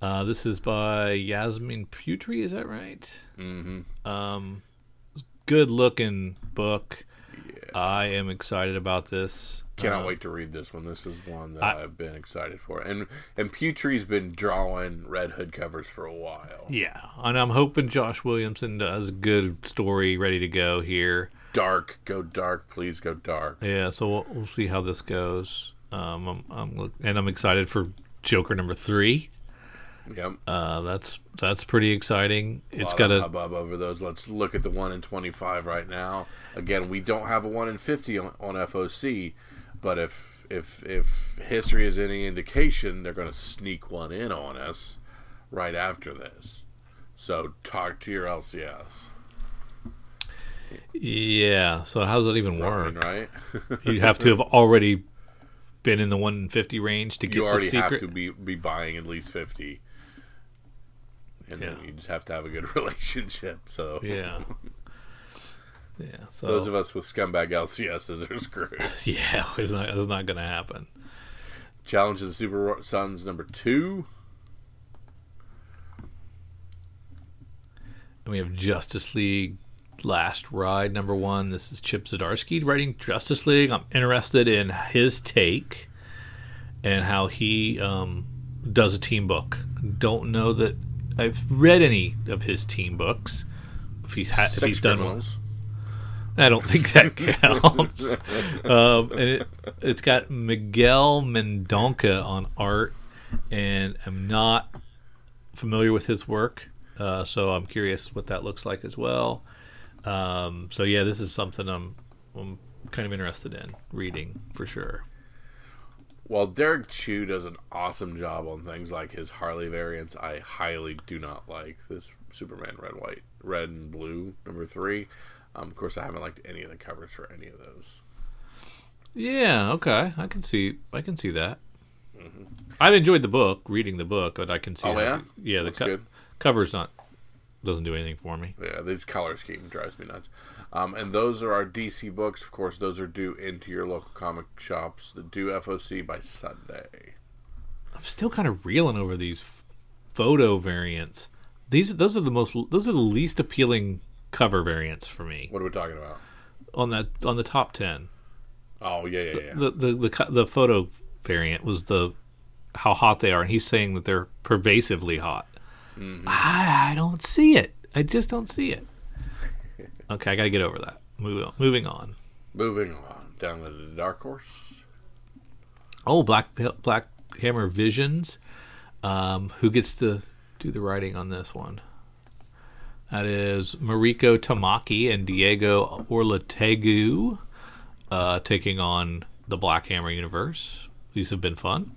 Uh, this is by Yasmin Putri, is that right? Mm-hmm. Um, good looking book. I am excited about this. Cannot Uh, wait to read this one. This is one that I- have been excited for. And and Putri's been drawing Red Hood covers for a while. Yeah, and I'm hoping Josh Williamson does a good story ready to go here. Dark, go dark, please go dark. Yeah, so we'll, we'll see how this goes. Um, I'm, I'm look, and I'm excited for Joker number three. Yep. Uh, that's that's pretty exciting. a It's got a hubbub over those. Let's look at the one in twenty five right now. Again, we don't have a one in fifty on, on FOC, but if if if history is any indication, they're going to sneak one in on us right after this. So talk to your LCS. yeah. So how does that even work? Right? [laughs] You have to have already been in the 150 range to get you the already secret. have to be be buying at least fifty. And then Yeah. you just have to have a good [laughs] relationship. So Yeah. Yeah. So those of us with scumbag LCSs are screwed. [laughs] yeah, it's not it's not going to happen. Challenge of the Super Sons number two. And we have Justice League Last Ride number one. This is Chip Zdarsky writing Justice League. I'm interested in his take and how he um, does a team book. Don't know that I've read any of his team books. If he's ha- if he's done one. I don't think that [laughs] counts. um, and it, it's got Miguel Mendonca on art, and I'm not familiar with his work, uh, so I'm curious what that looks like as well. Um, so yeah, this is something I'm I'm kind of interested in reading for sure. While Derrick Chew does an awesome job on things like his Harley variants, I highly do not like this Superman red, white, red and blue number three. Um, of course, I haven't liked any of the covers for any of those. Yeah, okay, I can see I can see that. I've enjoyed the book, reading the book, but I can see. Mm-hmm. Oh, yeah? yeah. The co- cover's not doesn't do anything for me. Yeah, this color scheme drives me nuts. Um, and those are our DC books. Of course, those are due into your local comic shops. The due FOC by Sunday. I'm still kind of reeling over these photo variants. These those are the most those are the least appealing cover variants for me What are we talking about? on that on the top 10. Oh yeah, yeah, yeah. The the the, co- the photo variant was the how hot they are and he's saying that they're pervasively hot. I, I don't see it. I just don't see it. [laughs] Okay, I got to get over that. Move on. Moving on. Moving on down to the Dark Horse. Oh, Black Black Hammer Visions. Um, who gets to do the writing on this one? That is Mariko Tamaki and Diego Olortegui uh, taking on the Black Hammer universe. These have been fun.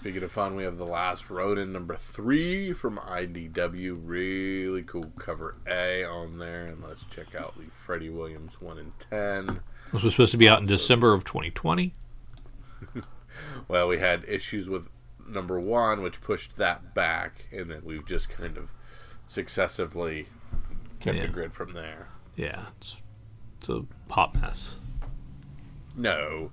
Speaking of fun, we have the last Ronin number three from IDW. Really cool cover A on there, and let's check out the Freddie Williams one in ten. This was supposed to be out in December of 2020. [laughs] Well, we had issues with number one, which pushed that back, and then we've just kind of successively kept Yeah. a grid from there. Yeah, it's, it's a hot mess. No.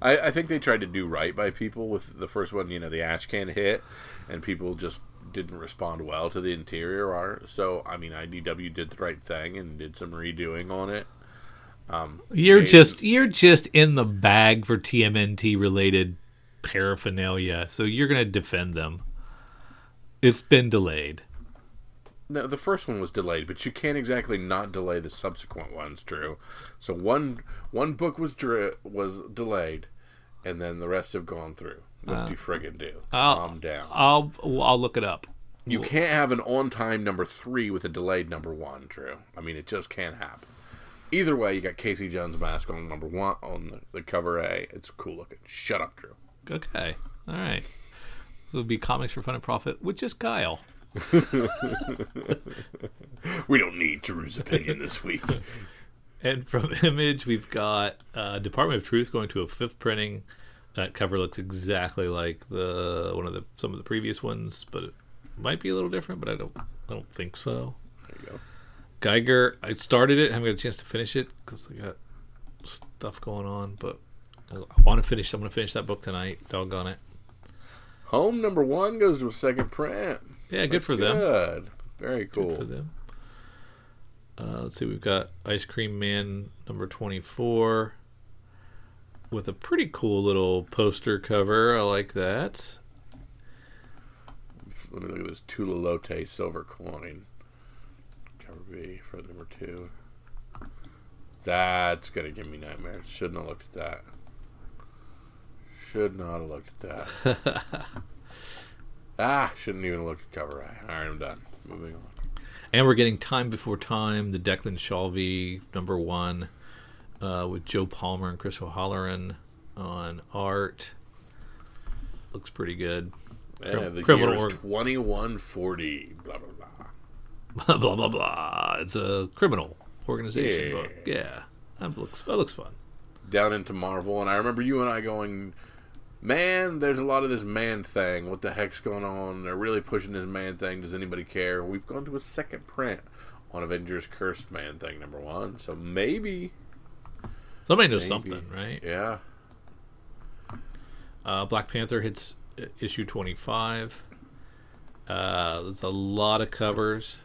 I, I think they tried to do right by people with the first one, you know, the ash can hit, and people just didn't respond well to the interior art. So, I mean, IDW did the right thing and did some redoing on it. Um, You're they- just you're just in the bag for TMNT related paraphernalia, so you're gonna defend them. It's been delayed. No, the first one was delayed, but you can't exactly not delay the subsequent ones, Drew. So one one book was was delayed, and then the rest have gone through. What do you uh, friggin' do? I'll- Calm down. I'll I'll look it up. You can't have an on time number three with a delayed number one, Drew. I mean, it just can't happen. Either way, you got Casey Jones' mask on number one on the, the cover A. It's cool looking. Shut up, Drew. Okay, all right. So it'll be comics for fun and profit with just Kyle. [laughs] We don't need Drew's opinion this week. And from [laughs] Image, we've got uh, Department of Truth going to a fifth printing. That cover looks exactly like the one of the some of the previous ones, but it might be a little different. But I don't I don't think so. There you go. Geiger, I started it. I haven't got a chance to finish it because I got stuff going on. But I, I want to finish. I'm going to finish that book tonight. Doggone it. Home number one goes to a second print. Yeah, good for them. Good. Very cool. for them. Uh, let's see, we've got Ice Cream Man number 24 with a pretty cool little poster cover. I like that. Let me look at this Tula Lotay silver coin. Cover B for number two. That's gonna give me nightmares. Shouldn't have looked at that. Should not have looked at that. [laughs] ah, shouldn't even look at cover A. Alright, I'm done. Moving on. And we're getting Time Before Time, the Declan Shalvey number one uh, with Joe Palmer and Chris O'Halloran on art. Looks pretty good. Yeah, the criminal year is 2140. Blah, blah, blah. [laughs] blah blah blah blah. It's a criminal organization Yeah. book. Yeah, that looks that looks fun. Down into Marvel, and I remember you and I going, Man, there's a lot of this man thing. What the heck's going on? They're really pushing this man thing. Does anybody care? We've gone to a second print on Avengers Cursed Man thing, number one. So maybe, Somebody knows Maybe. something, right? yeah. Uh, Black Panther hits uh, issue 25. Uh, there's a lot of covers.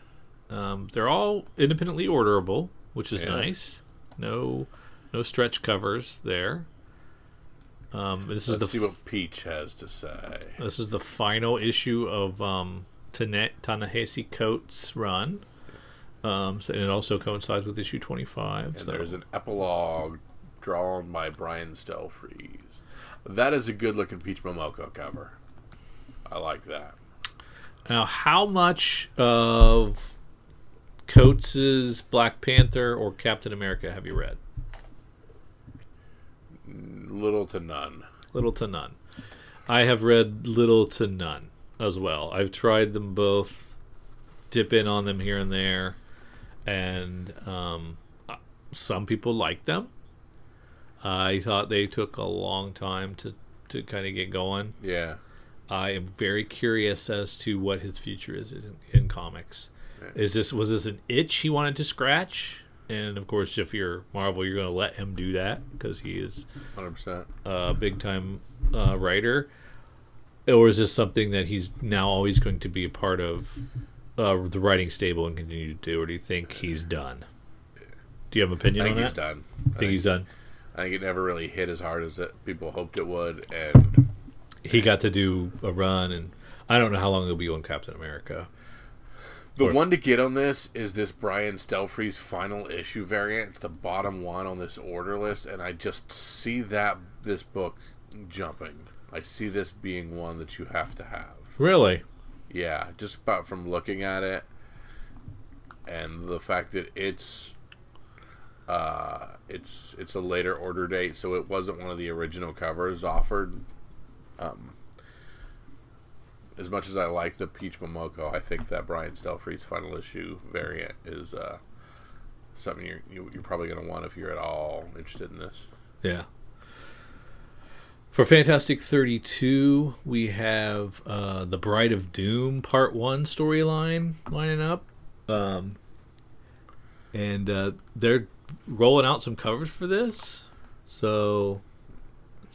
Um, they're all independently orderable, which is Yeah. nice. No, no stretch covers there. Um, this is Let's the see what Peach has to say. this is the final issue of um, Ta-Nehisi Coates' run. Um, so, and it also coincides with issue 25. And so there's an epilogue drawn by Brian Stelfreeze. That is a good looking Peach Momoko cover. I like that. Now, how much of Coates's Black Panther or Captain America have you read? Little to none. Little to none. I have read little to none as well. I've tried them both, dip in on them here and there, and um, uh, some people like them. I thought they took a long time to, to kind of get going. Yeah. I am very curious as to what his future is in, in comics. Is this was this an itch he wanted to scratch? And of course, if you're Marvel, you're going to let him do that because he is 100%. a big time uh, writer. Or is this something that he's now always going to be a part of uh, the writing stable and continue to do? Or do you think he's done? Do you have an opinion I think on he's that? done. I think he's done. I think it never really hit as hard as it, people hoped it would, and He got to do a run, and I don't know how long he'll be on Captain America. The Or- one to get on this is this Brian Stelfreeze final issue variant. It's the bottom one on this order list, and I just see that this book jumping I see this being one that you have to have. Really? Yeah, just about from looking at it and the fact that it's uh it's it's a later order date, so it wasn't one of the original covers offered. Um as much as I like the Peach Momoko, I think that Brian Stelfreeze final issue variant is uh, something you're you, you're probably going to want if you're at all interested in this. Yeah. For Fantastic 32, we have uh, the Bride of Doom Part 1 storyline lining up. Um, and uh, they're rolling out some covers for this. So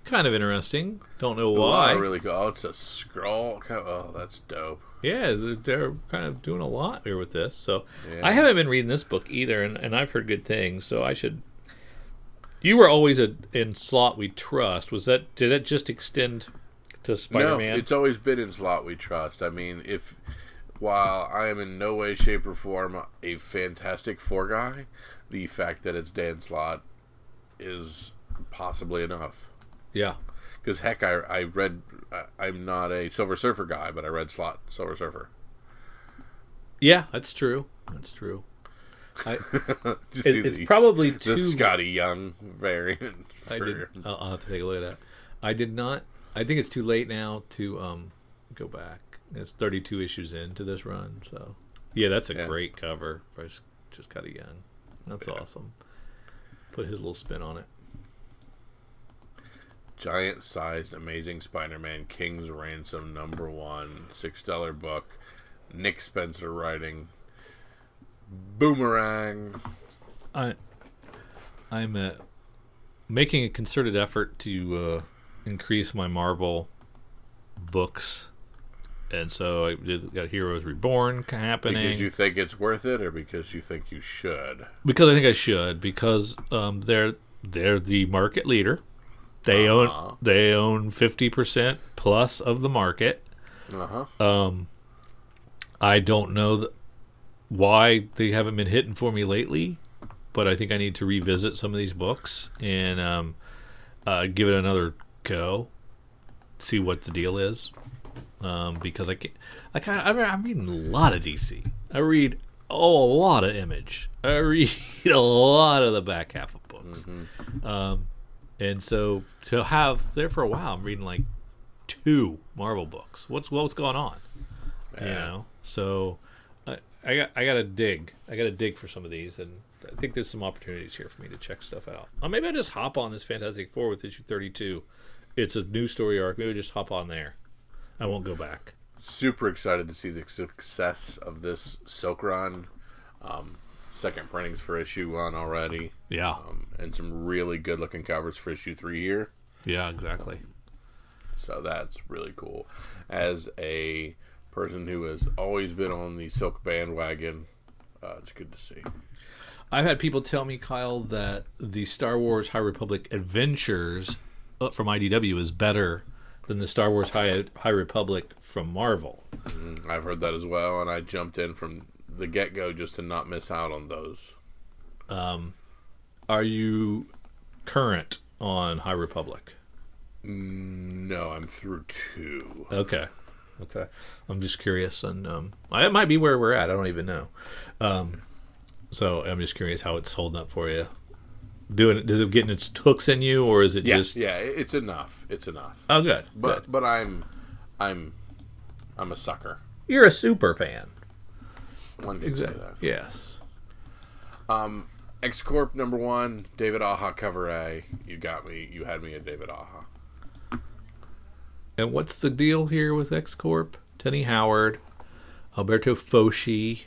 kind of interesting. Don't know why. really cool. Oh, it's a scroll. Oh, that's dope. Yeah, they're, they're kind of doing a lot here with this. So Yeah. I haven't been reading this book either, and, and I've heard good things. So I should. You were always a, in Slott we trust. Was that did it just extend to Spider No, Man? it's always been in Slott we trust. I mean, if while I am in no way, shape, or form a Fantastic Four guy, the fact that it's Dan Slott is possibly enough. Yeah, Because heck, I I read. I, I'm not a Silver Surfer guy, but I read Slott Silver Surfer. yeah, that's true. That's true. I [laughs] It- it's the- probably the too- Skottie Young variant. I did. I'll, I'll have to take a look at that. I did not. I think it's too late now to um go back. It's 32 issues into this run, so yeah, that's a Yeah. great cover. Just got a young. That's Yeah. awesome. Put his little spin on it. Giant sized amazing spider-man king's ransom number one six dollar book nick spencer writing boomerang. I I'm uh, making a concerted effort to uh, increase my Marvel books, and so I did, got Heroes Reborn happening. Because you think it's worth it or because you think you should? Because I think I should. Because um, they're they're the market leader. They Uh-huh. own they own fifty percent plus of the market. uh-huh Um, I don't know th- why they haven't been hitting for me lately, but I think I need to revisit some of these books and um, uh, give it another go, see what the deal is. Um, because I can I kind of, I'm reading a lot of DC. I read oh, a lot of Image. I [laughs] read a lot of the back half of books. Um, and so to have there for a while, I'm reading like two Marvel books. What's what's going on? You know, so I, I got I got to dig. I got to dig for some of these, and I think there's some opportunities here for me to check stuff out. Or maybe I just hop on this Fantastic Four with issue 32. It's a new story arc. Maybe just hop on there. I won't go back. super excited to see the success of this silk um, second printings for issue one already Yeah, um, and some really good looking covers for issue three here yeah, exactly. So that's really cool. As a person who has always been on the Silk bandwagon, uh, it's good to see. I've had people tell me, Kyle, that the Star Wars High Republic Adventures uh, from IDW is better than the Star Wars High High Republic from Marvel. I've heard that as well, and I jumped in from the get go just to not miss out on those. Um, are you current on High Republic? No, I'm through two. Okay. Okay. I'm just curious, and um, it might be where we're at. I don't even know. Um, so I'm just curious how it's holding up for you. Doing it, is it getting its hooks in you, or is it Yeah, just? yeah, it's enough. It's enough. Oh, good. But good. but I'm I'm I'm a sucker. You're a super fan. One could say that. Yes. Um, X Corp number one, David Aja cover A. You got me. You had me at David Aja. And what's the deal here with X Corp? Tini Howard, Alberto Foche,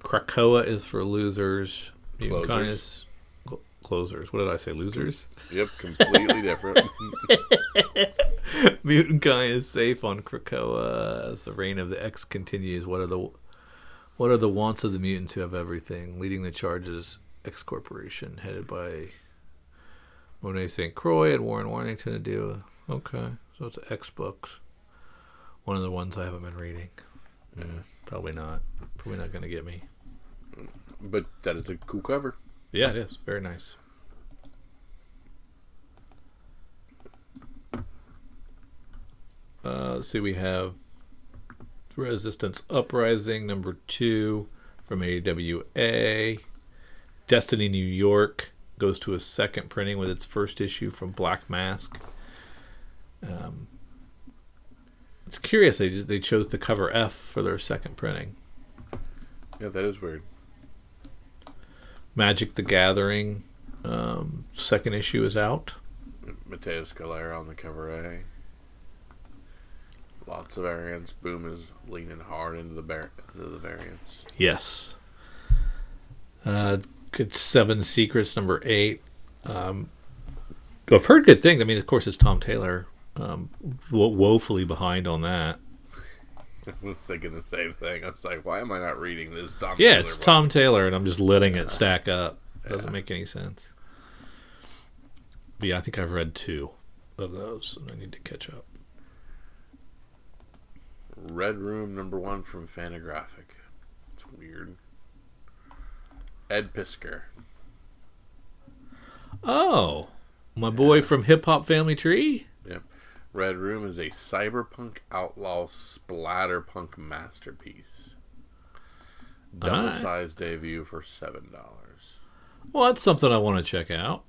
Krakoa is for losers. Mutant Closers. Cl- closers. What did I say? Losers. Yep, completely different. [laughs] Mutant Guy is safe on Krakoa as the reign of the X continues. What are the what are the wants of the mutants who have everything? Leading the charges, X Corporation, headed by Monet St. Croix and Warren Warrington to do. Okay, so it's X books. One of the ones I haven't been reading. Yeah. Probably not. Probably not going to get me. but that is a cool cover. Yeah, it is very nice. Uh, let's see, we have Resistance Uprising number two from AWA. Destiny New York goes to a second printing with its first issue from Black Mask. Um, it's curious they they chose the cover F for their second printing. Yeah, that is weird. Magic the Gathering um, second issue is out. Matteo Scalera on the cover A. Lots of variants. Boom is leaning hard into the bar- into the variants. Yes. Uh, good Seven Secrets number eight. Um, I've heard good things. I mean, of course, it's Tom Taylor. Um, wo- woefully behind on that. [laughs] I was thinking the same thing. I was like, why am I not reading this? Tom Yeah, Taylor it's book? Tom Taylor, and I'm just letting it stack up. Doesn't Yeah. make any sense. But yeah, I think I've read two of those, and I need to catch up. Red Room number one from Fantagraphic. It's weird. Ed Piskor. Oh, my boy from Hip Hop Family Tree. Yep. Red Room is a cyberpunk outlaw splatterpunk masterpiece. Double Alright. size debut for seven dollars. Well, that's something I want to check out.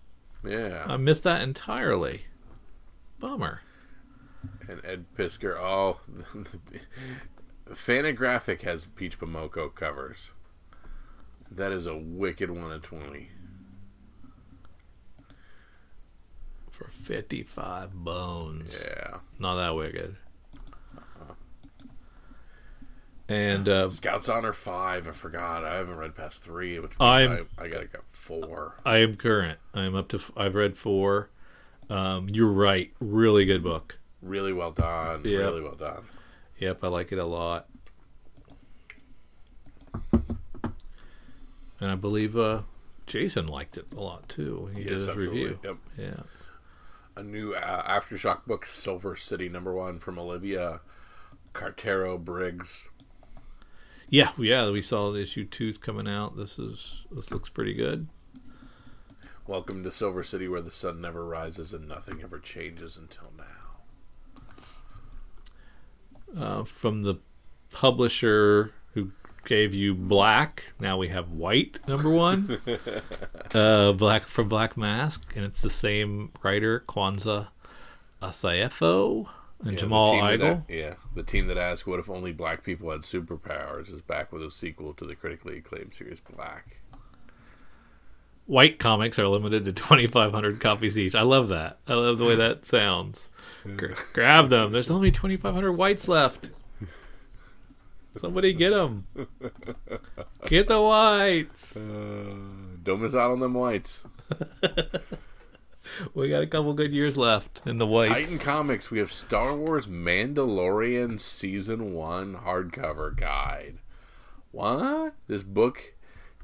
Yeah. I missed that entirely. Bummer. And Ed Piskor. Oh, [laughs] Fantagraphic has Peach Momoko covers. That is a wicked one of twenty. For 55 bones. Yeah. Not that wicked. And uh, Scouts Honor five. I forgot. I haven't read past three, which means I'm- I, I gotta go four. I am current. I am up to. f- I've read four. Um, you're right. Really good book. Really well done. Yep. Really well done. Yep, I like it a lot. And I believe uh, Jason liked it a lot too. He did his review. Yep. Yeah. A new uh, aftershock book, Silver City number one from Olivia Cuartero-Briggs. Yeah, yeah. We saw issue two coming out. This is this looks pretty good. Welcome to Silver City, where the sun never rises and nothing ever changes until now. Uh, from the publisher who gave you black. Now we have white number one. [laughs] uh, black from Black Mask, and it's the same writer Kwanza Osajyefo and Yeah, Jamal Igle. yeah, the team that asked, "What if only black people had superpowers?" is back with a sequel to the critically acclaimed series Black. White comics are limited to 2,500 copies each. I love that. I love the way that sounds. Gra- [laughs] grab them. There's only 2,500 whites left. Somebody get them. Get the whites. Uh, don't miss out on them whites. [laughs] We got a couple good years left in the whites. Titan Comics, we have Star Wars Mandalorian Season 1 hardcover guide. What? This book,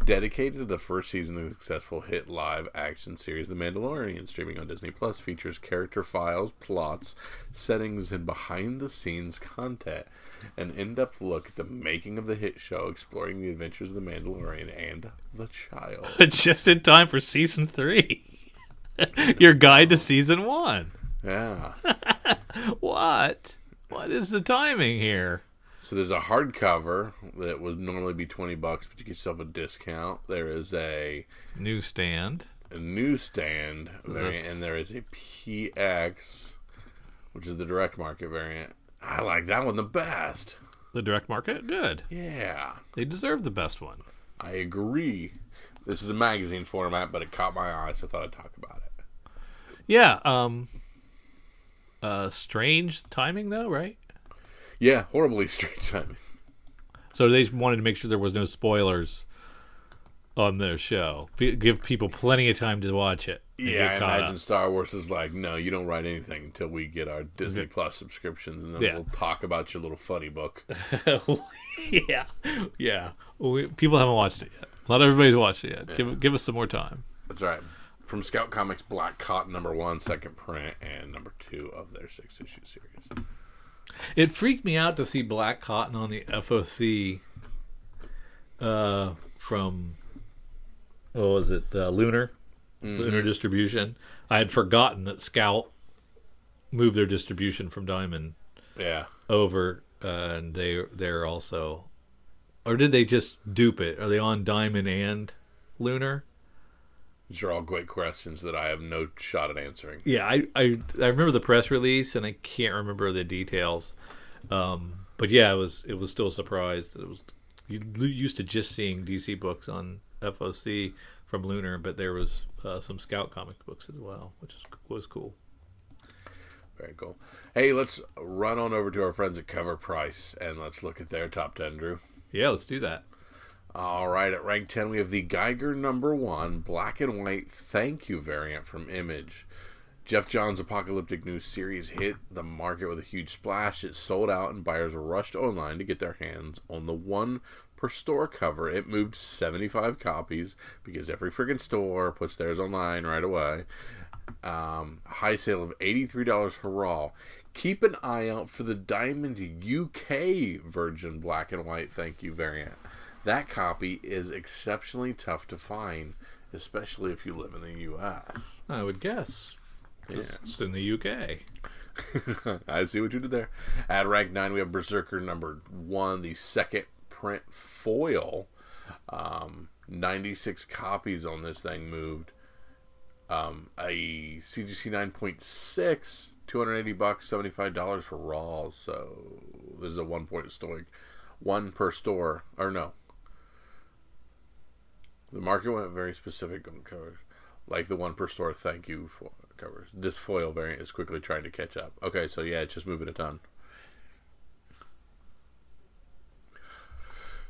dedicated to the first season of the successful hit live action series The Mandalorian, streaming on Disney Plus, features character files, plots, settings, and behind the scenes content. An in depth look at the making of the hit show, exploring the adventures of the Mandalorian and the child. [laughs] just in time for season three. [laughs] Your guide to season one. Yeah. [laughs] What? What is the timing here? So there's a hardcover that would normally be twenty bucks, but you get yourself a discount. There is a, Newsstand. a newsstand variant, and there is a PX, which is the direct market variant. I like that one the best. The direct market? Good. Yeah, They deserve the best one. I agree. This is a magazine format, but it caught my eye, so I thought I'd talk about it. Yeah. Um. Uh, strange timing though, right? Yeah, horribly [laughs] strange timing. So they wanted to make sure there was no spoilers on their show. P- give people plenty of time to watch it. Yeah, I imagine up. Star Wars is like, no, you don't write anything until we get our Disney Yeah. Plus subscriptions, and then Yeah. we'll talk about your little funny book. [laughs] yeah, yeah. We, people haven't watched it yet. Not everybody's watched it yet. Give give us some more time. That's right. From Scout Comics Black Cotton number one, second print, and number two of their six issue series. It freaked me out to see Black Cotton on the FOC uh, from what was it? Uh, Lunar, Lunar Distribution. I had forgotten that Scout moved their distribution from Diamond Yeah. over, uh, and they they're also, or did they just dupe it? Are they on Diamond and Lunar? These are all great questions that I have no shot at answering. Yeah, I, I I remember the press release, and I can't remember the details. Um, but yeah, it was it was still a surprise. It was you used to just seeing DC books on FOC from Lunar, but there was uh, some Scout comic books as well, which is, was cool. Very cool. Hey, let's run on over to our friends at Cover Price and let's look at their top 10, Drew. Yeah, let's do that. All right, at rank 10, we have the Geiger number one black and white thank you variant from Image. Geoff Johns' Apocalyptic News series hit the market with a huge splash. It sold out, and buyers rushed online to get their hands on the one per store cover. It moved 75 copies because every friggin' store puts theirs online right away. Um, high sale of $83 for Raw. Keep an eye out for the Diamond UK Virgin Black and White Thank You variant. That copy is exceptionally tough to find, especially if you live in the US. I would guess. Yeah. It's in the UK. [laughs] I see what you did there. At rank 9, we have BRZRKR number 1, the second print foil. Um, 96 copies on this thing moved. Um, a CGC 9.6, 280 bucks, $75 for Raw. So this is a one point store. One per store. Or no. The market went very specific on covers. Like the one per store thank you for covers. This foil variant is quickly trying to catch up. Okay, so yeah, it's just moving a ton.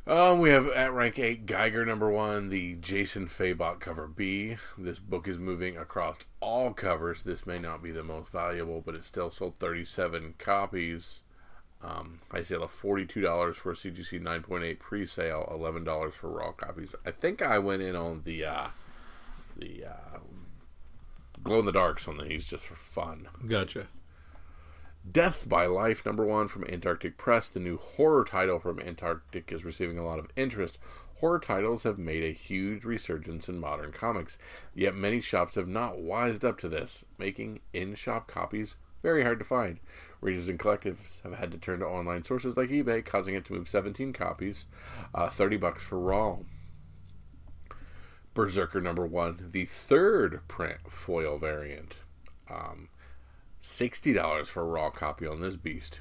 Um, we have at rank 8 Geiger number 1, the Jason Fabok cover B. This book is moving across all covers. This may not be the most valuable, but it still sold 37 copies. Um, I sale of $42 for a CGC 9.8 pre sale, $11 for raw copies. I think I went in on the uh, the uh, glow in the darks on these just for fun. Gotcha. Death by Life, number one from Antarctic Press, the new horror title from Antarctic, is receiving a lot of interest. Horror titles have made a huge resurgence in modern comics, yet many shops have not wised up to this, making in shop copies very hard to find. Readers and collectives have had to turn to online sources like eBay, causing it to move 17 copies, uh, 30 bucks for raw. BRZRKR number one, the third print foil variant. Um, $60 for a raw copy on this beast.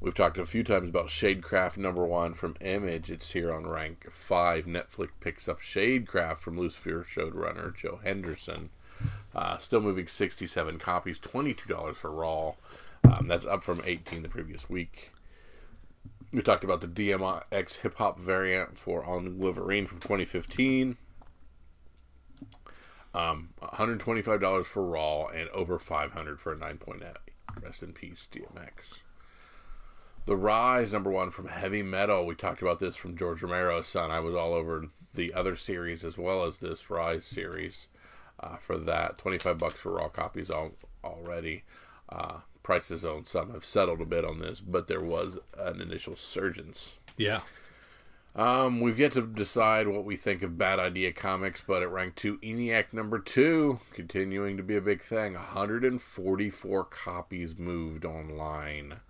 We've talked a few times about Shadecraft number one from Image. It's here on rank five. Netflix picks up Shadecraft from Lucifer showrunner Joe Henderson. Uh, still moving 67 copies, $22 for raw. Um, that's up from 18 the previous week. We talked about the DMX hip hop variant for On Wolverine from 2015. Um, $125 for Raw and over 500 for a 9.8. Rest in peace, DMX. The Rise, number one from Heavy Metal. We talked about this from George Romero's son. I was all over the other series as well as this Rise series uh, for that. 25 bucks for raw copies all, already. Uh, prices on some have settled a bit on this, but there was an initial surgence. Yeah. Um, we've yet to decide what we think of Bad Idea Comics, but it ranked two, ENIAC number two, continuing to be a big thing. 144 copies moved online.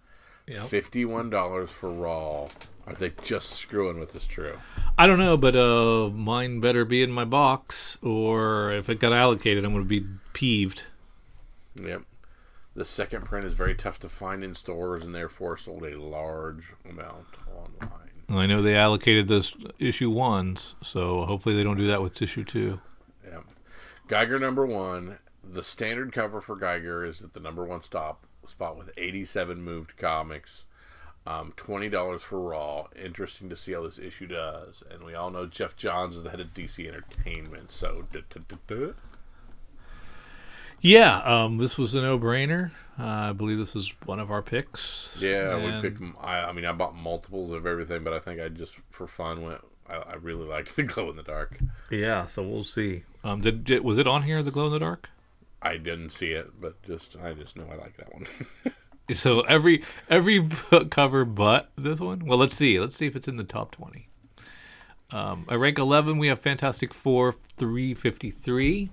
Yep. $51 for Raw. Are they just screwing with this true? I don't know, but uh, mine better be in my box, or if it got allocated, I'm going to be peeved. Yep. The second print is very tough to find in stores and therefore sold a large amount online. I know they allocated this issue ones, so hopefully they don't do that with issue two. Yeah. Geiger number one. The standard cover for Geiger is at the number one stop spot with 87 moved comics. Um, Twenty dollars for Raw. Interesting to see how this issue does. And we all know Geoff Johns is the head of DC Entertainment, so duh, duh, duh, duh. Yeah, um, this was a no-brainer. Uh, I believe this is one of our picks. yeah, And- we picked. I mean, I bought multiples of everything, but I think I just for fun went. I, I really liked [laughs] the glow in the dark. Yeah, so we'll see. Um, did, did was it on here? The glow in the dark. I didn't see it, but just I just know I like that one. [laughs] So every every book cover but this one. Well, let's see. Let's see if it's in the top twenty. Um, at rank eleven, we have Fantastic Four three fifty three.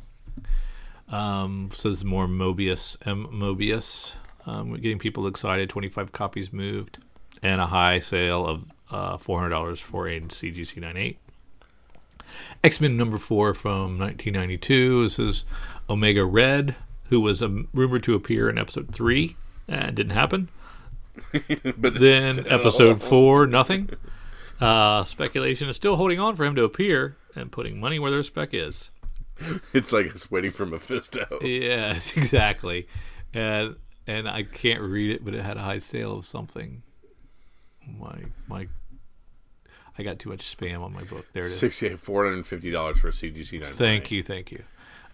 Um, so this is more Mobius M Mobius um, getting people excited. 25 copies moved, and a high sale of uh, $400 for a CGC 98. X Men number four from 1992. This is Omega Red, who was um, rumored to appear in episode three, and didn't happen. [laughs] but Then still- episode [laughs] four, nothing. Uh, speculation is still holding on for him to appear and putting money where their spec is. it's like it's waiting for Mephisto. [laughs] Yes, exactly. And and I can't read it, but it had a high sale of something. My my, I got too much spam on my book. There it is. Sixty-eight, four hundred and fifty dollars for a CGC nine. Thank you, thank you.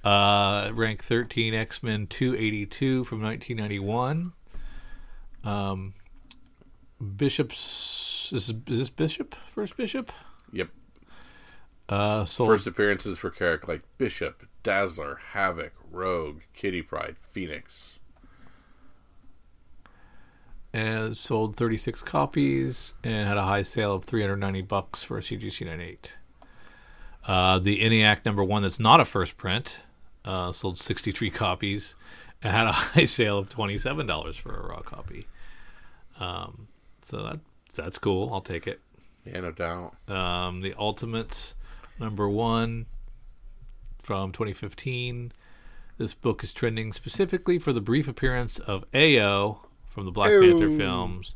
Uh, rank 13 X Men 282 from 1991. Um, Bishop's is, is this Bishop first Bishop? Yep. Uh, sold First appearances for characters like Bishop, Dazzler, Havoc, Rogue, Kitty Pryde, Phoenix. And sold 36 copies and had a high sale of 390 bucks for a CGC 98. Uh, the ENIAC number one that's not a first print uh, sold 63 [laughs] copies and had a high sale of $27 for a raw copy. Um, so that that's cool. I'll take it. Yeah, no doubt. Um, the Ultimates number one from 2015. This book is trending specifically for the brief appearance of Ayo from the Black Panther films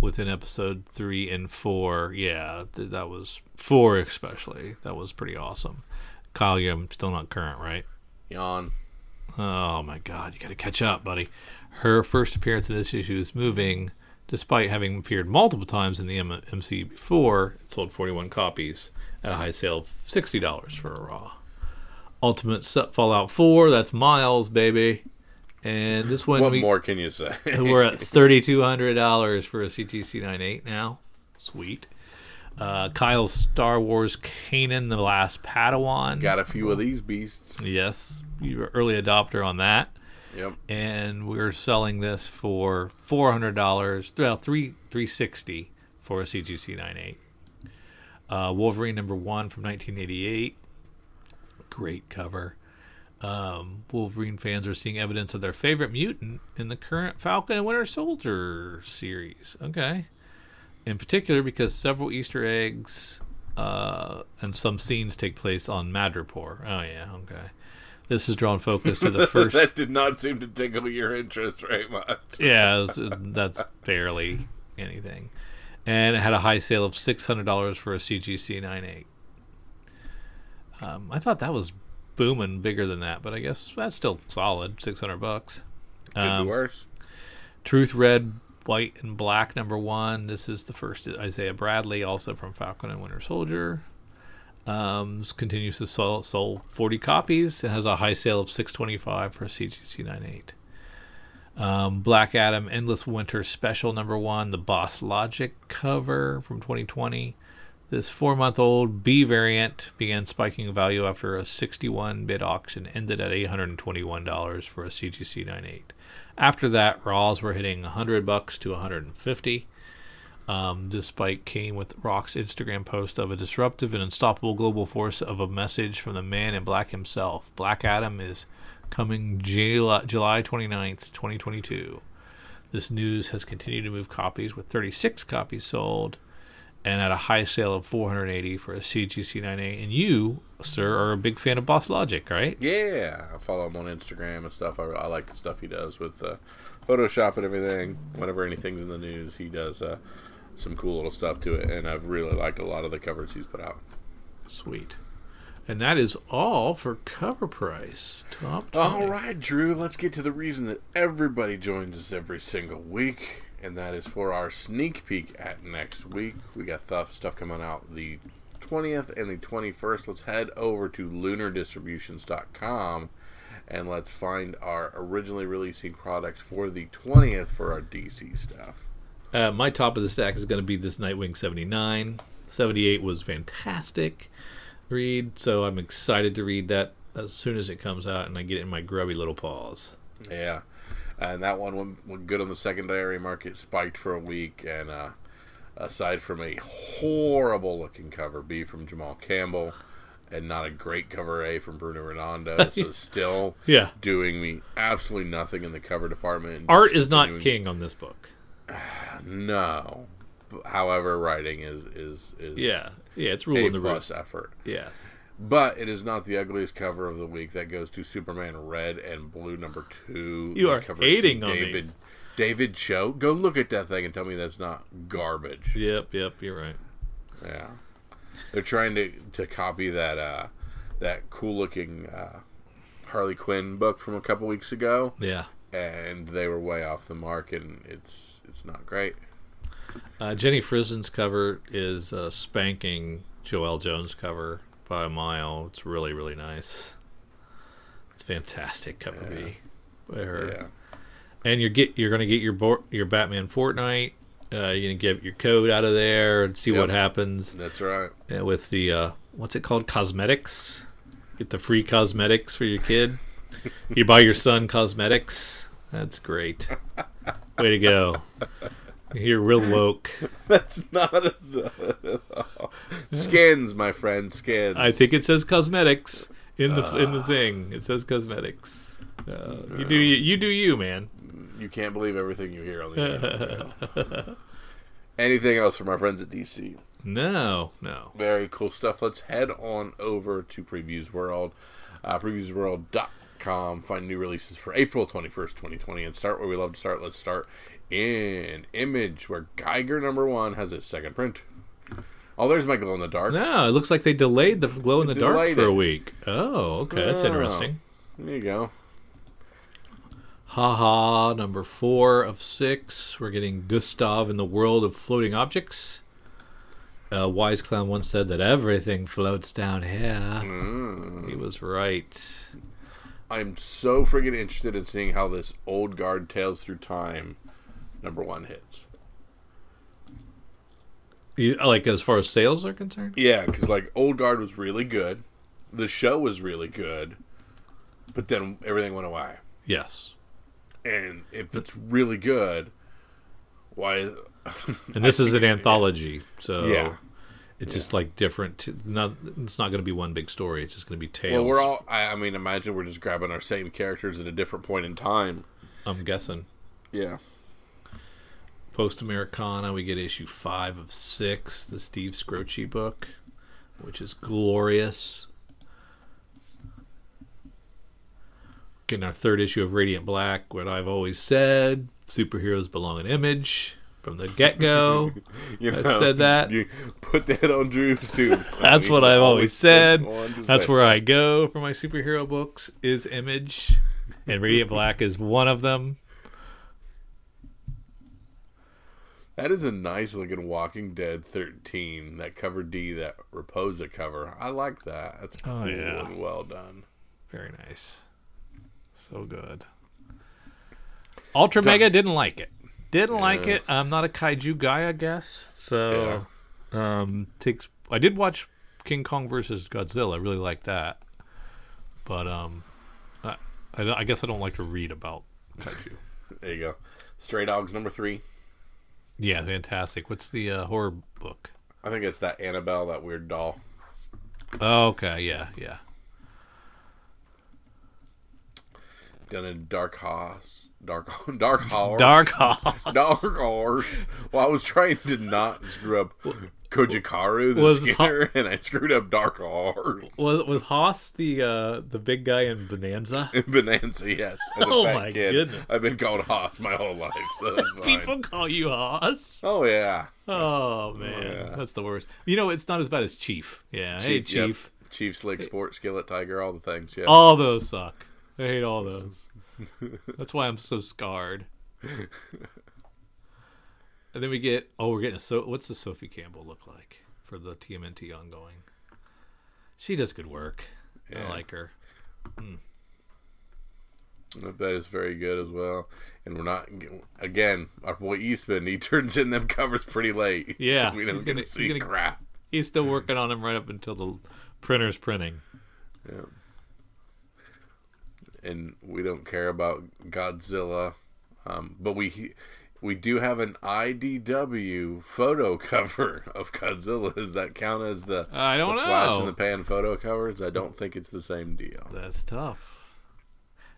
within episode three and four. Yeah, th- that was four especially. That was pretty awesome. Kyle, you're still not current, right? Yawn. Oh my God, you got to catch up, buddy. Her first appearance in this issue is moving, despite having appeared multiple times in the M- MCU before. It sold 41 copies at a high sale of $60 for a raw. Ultimate Fallout 4, that's Miles, baby. And this one, What we, more can you say? [laughs] we're at [laughs] $3,200 for a CGC 98 now. Sweet. Uh, Kyle's Star Wars Kanan, the Last Padawan. Got a few of these beasts. Yes, you were early adopter on that Yep. and we're selling this for four hundred dollars, well three three sixty for a CGC 98. Uh, Wolverine number one from nineteen eighty eight. Great cover. Um, Wolverine fans are seeing evidence of their favorite mutant in the current Falcon and Winter Soldier series. Okay, in particular because several Easter eggs uh, and some scenes take place on Madripoor. Oh yeah, okay. This has drawn focus to the [laughs] first that did not seem to tickle your interest very much. yeah, uh, that's barely anything. And it had a high sale of six hundred dollars for a CGC 98. Um, I thought that was booming bigger than that, but I guess that's still solid, six hundred bucks. Could Um, be worse. Truth Red, White, and Black number one. This is the first Isaiah Bradley, also from Falcon and Winter Soldier. Um, this continues to sell, sold 40 copies and has a high sale of 625 for CGC 98. Um, Black Adam Endless Winter Special number one, the Boss Logic cover from 2020. This four month old B variant began spiking value after a 61 bid auction, ended at $821 for a CGC 98. After that, Raws were hitting 100 bucks to 150. Um, this spike came with Rock's Instagram post of a disruptive and unstoppable global force of a message from the man in black himself. Black Adam is coming July, July 29th, 2022. This news has continued to move copies with 36 copies sold and at a high sale of 480 for a CGC 9A. And you, sir, are a big fan of Boss Logic, right? Yeah, I follow him on Instagram and stuff. I, I like the stuff he does with uh, Photoshop and everything. Whenever anything's in the news, he does uh, some cool little stuff to it, and I've really liked a lot of the covers he's put out. Sweet. And that is all for cover price. Top 20. All right, Drew, let's get to the reason that everybody joins us every single week, and that is for our sneak peek at next week. We got stuff, stuff coming out the 20th and the 21st. Let's head over to lunardistributions.com and let's find our originally releasing products for the 20th for our DC stuff. Uh, my top of the stack is going to be this Nightwing 79. 78 was fantastic read, so I'm excited to read that as soon as it comes out and I get it in my grubby little paws. Yeah, and that one went, went good on the secondary market, spiked for a week, and uh, aside from a horrible looking cover B from Jamal Campbell and not a great cover A from Bruno Redondo. [laughs] so still Yeah. doing me absolutely nothing in the cover department. Art is not king on this book. [sighs] No. However, writing is is is Yeah. Yeah, it's a ruling the plus roost. effort. Yes. But it is not the ugliest cover of the week. That goes to Superman Red and Blue number two. You are hating on David. these. David Cho. Go look at that thing and tell me that's not garbage. Yep, yep, you're right. Yeah, they're trying to to copy that uh, that cool looking uh, Harley Quinn book from a couple weeks ago, Yeah. and they were way off the mark, and it's it's not great. Uh, Jenny Frison's cover is uh, spanking Joëlle Jones' cover by a mile. It's really, really nice. It's fantastic cover B by her. Yeah, And you get you're gonna get your bo- your Batman Fortnite. Uh, you're gonna get your code out of there and see what happens that's right. uh, with the uh, what's it called cosmetics. Get the free cosmetics for your kid. [laughs] you buy your son cosmetics. That's great. Way to go. You're real woke. [laughs] That's not a skins, my friend. Skins. I think it says cosmetics in the in the thing. It says cosmetics. Uh, you do you, you do you man. you can't believe everything you hear on the internet. [laughs] Anything else from our friends at DC? No, no. Very cool stuff. Let's head on over to Previews World. Uh, previewsworld.com. Find new releases for April 21st, 2020. And start where we love to start. Let's start in Image, where Geiger number one has its second print. Oh, there's my glow in the dark. No, it looks like they delayed the glow in the dark for a week. Oh, okay, that's Oh. interesting. There you go. Haha, number four of six. We're getting Gustav in the world of floating objects. Uh, Wise Clown once said that everything floats down here. Mm. He was right. I'm so friggin' interested in seeing how this old guard Tales Through Time number one hits. You, like as far as sales are concerned. Yeah, because like Old Guard was really good, the show was really good, but then everything went away. Yes, And if it's really good, why? and this is an [laughs] anthology, so Yeah. It's just like different. t- Not it's not going to be one big story. It's just going to be tales. Well, we're all. I, I mean, imagine we're just grabbing our same characters at a different point in time. I'm guessing. Yeah. Post Americana, we get issue five of six, the Steve Skroce book, which is glorious. Getting our third issue of Radiant Black, what I've always said superheroes belong in image from the get go. [laughs] You I said that. You put that on Drew's too. [laughs] That's what I've always said. That's say. where I go for my superhero books, is image. And Radiant [laughs] Black is one of them. That is a nice looking Walking Dead 13. That cover D, that Raposa cover. I like that. That's oh, cool Oh, yeah. and well done. Very nice. So good. Ultra Mega didn't like it. Didn't like it. I'm not a kaiju guy, I guess. So, um, takes. I did watch King Kong versus Godzilla. I really liked that. But um, I, I, I guess I don't like to read about kaiju. There you go. Stray Dogs number three. Yeah, fantastic. What's the uh, horror book? I think it's that Annabelle, that weird doll. Oh, okay. Yeah, yeah. Done in Dark Horse. Dark [laughs] Dark Horse. Dark [laughs] Horse. Dark Horse. Well, I was trying to not screw up Kojikaru the Was- Skinner, [laughs] and I screwed up Dark Horse. Was was Hoss the uh, the big guy in Bonanza? In Bonanza, yes. Oh my kid, goodness. I've been called Hoss my whole life, so. People call you Hoss. Oh yeah, Oh man, yeah. that's the worst. You know, it's not as bad as Chief. Yeah, hey yep. Chief. Chief Slick Sport Skillet Tiger, all the things. Yeah, All those suck. I hate all those. That's why I'm so scarred. [laughs] And then we get oh, we're getting a so. What's the Sophie Campbell look like for the TMNT ongoing? She does good work. I like her. Hmm. that is very good as well. And we're not again. Our boy Eastman, he [laughs] turns in them covers pretty late. Yeah, [laughs] we don't he's get gonna- see he's gonna- crap. He's still working on him right up until the printer's printing. Yeah. And we don't care about Godzilla, um, but we we do have an IDW photo [laughs] cover of Godzilla. Does that count as the, I don't the Flash know. and the Pan photo covers? I don't think it's the same deal. That's tough.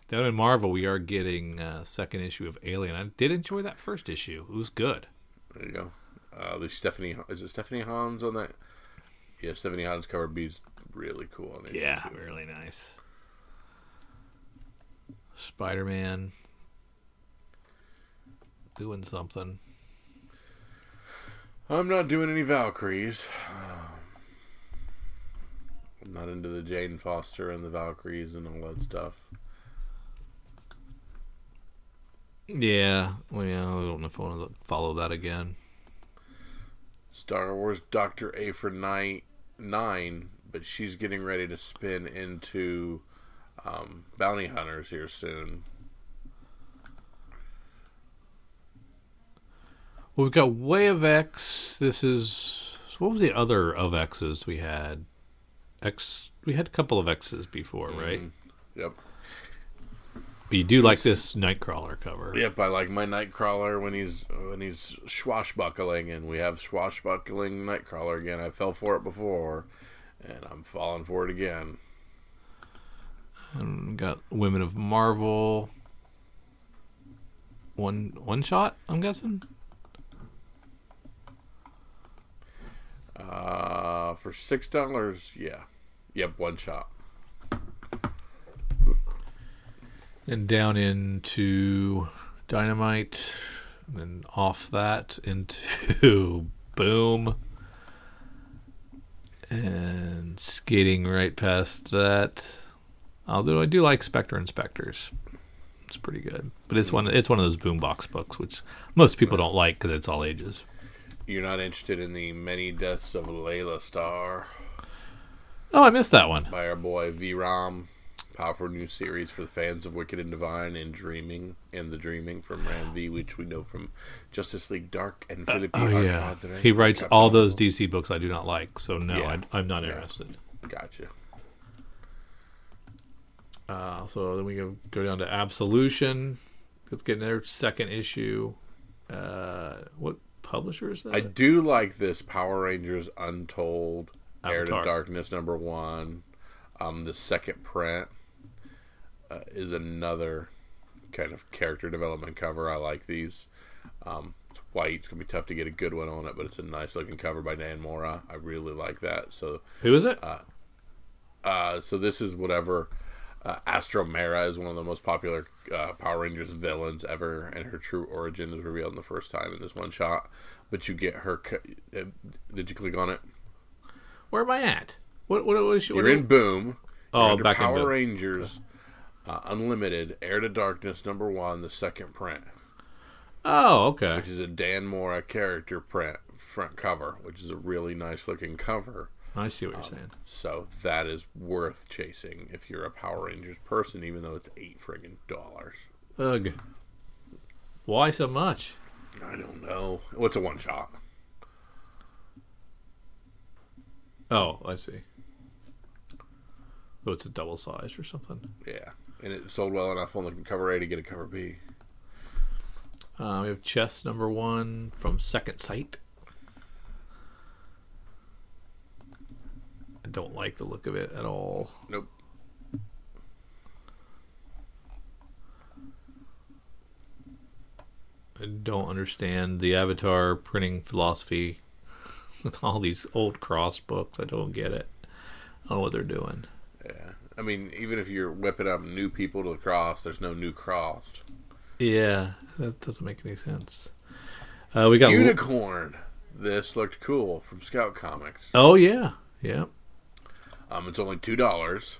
Down in Marvel, we are getting uh, second issue of Alien. I did enjoy that first issue. It was good. There you go. Uh, the Stephanie is it Stephanie Hans on that? Yeah, Stephanie Hans cover B's really cool on it. Yeah, really nice. Spider Man doing something. I'm not doing any Valkyries. I'm not into the Jane Foster and the Valkyries and all that stuff. Yeah, well, yeah, I don't know if I want to follow that again. Star Wars Doctor Aphra night nine, but she's getting ready to spin into um, Bounty Hunters here soon. Well, we've got Way of X. This is what was the other of X's we had? X. We had a couple of X's before, right? Yep. But you do like this Nightcrawler cover. Yep, I like my Nightcrawler when he's when he's swashbuckling, and we have swashbuckling Nightcrawler again. I fell for it before, and I'm falling for it again. And got Women of Marvel. One one shot, I'm guessing. Uh, for six dollars, yeah, yep, one shot. And down into Dynamite, and then off that into [laughs] Boom. And skating right past that. Although I do like Specter Inspectors. It's pretty good. But it's one it's one of those boombox books which most people don't like cuz it's all ages. You're not interested in the many deaths of Laila Starr Oh, I missed that one. by our boy V Ram. Powerful new series for the fans of Wicked and Divine and Dreaming and the Dreaming from Ram V, which we know from Justice League Dark and uh, Philippi Oh yeah. He writes all those DC books I do not like. So no, Yeah. I, I'm not Yeah. interested. Gotcha. Uh, so then we go, go down to Absolution. Let's get their second issue. Uh, what publisher is that? I do like this Power Rangers Untold Heir to Darkness number one. Um, the second print uh, is another kind of character development cover. I like these. Um, it's white. It's gonna be tough to get a good one on it, but it's a nice looking cover by Dan Mora. I really like that. So, Who is it? uh, so this is whatever. Uh, Astronema is one of the most popular uh, Power Rangers villains ever, and her true origin is revealed in the first time in this one shot. But you get her. Uh, did you click on it? Where am I at? What what, what is she? What You're in Boom. Oh, You're back in Power Boom. Rangers uh, Unlimited Heir to Darkness number one, the second print, Oh, okay. which is a Dan Mora character print front cover, which is a really nice looking cover. I see what you're saying. So that is worth chasing if you're a Power Rangers person, even though it's eight friggin' dollars. Ugh. Why so much? I don't know. What's a one shot? Oh, I see. So it's a double sized or something. Yeah, and it sold well enough on the cover A to get a cover B. Uh, we have chess number one from Second Sight. Don't like the look of it at all. Nope. I don't understand the Avatar printing philosophy [laughs] with all these old cross books. I don't get it. I don't know what they're doing. Yeah, I mean, even if you're whipping up new people to the cross, there's no new cross. Yeah, that doesn't make any sense. Uh, we got Unicorn. This looked cool from Scout Comics. Oh yeah, yeah. Um, it's only two dollars.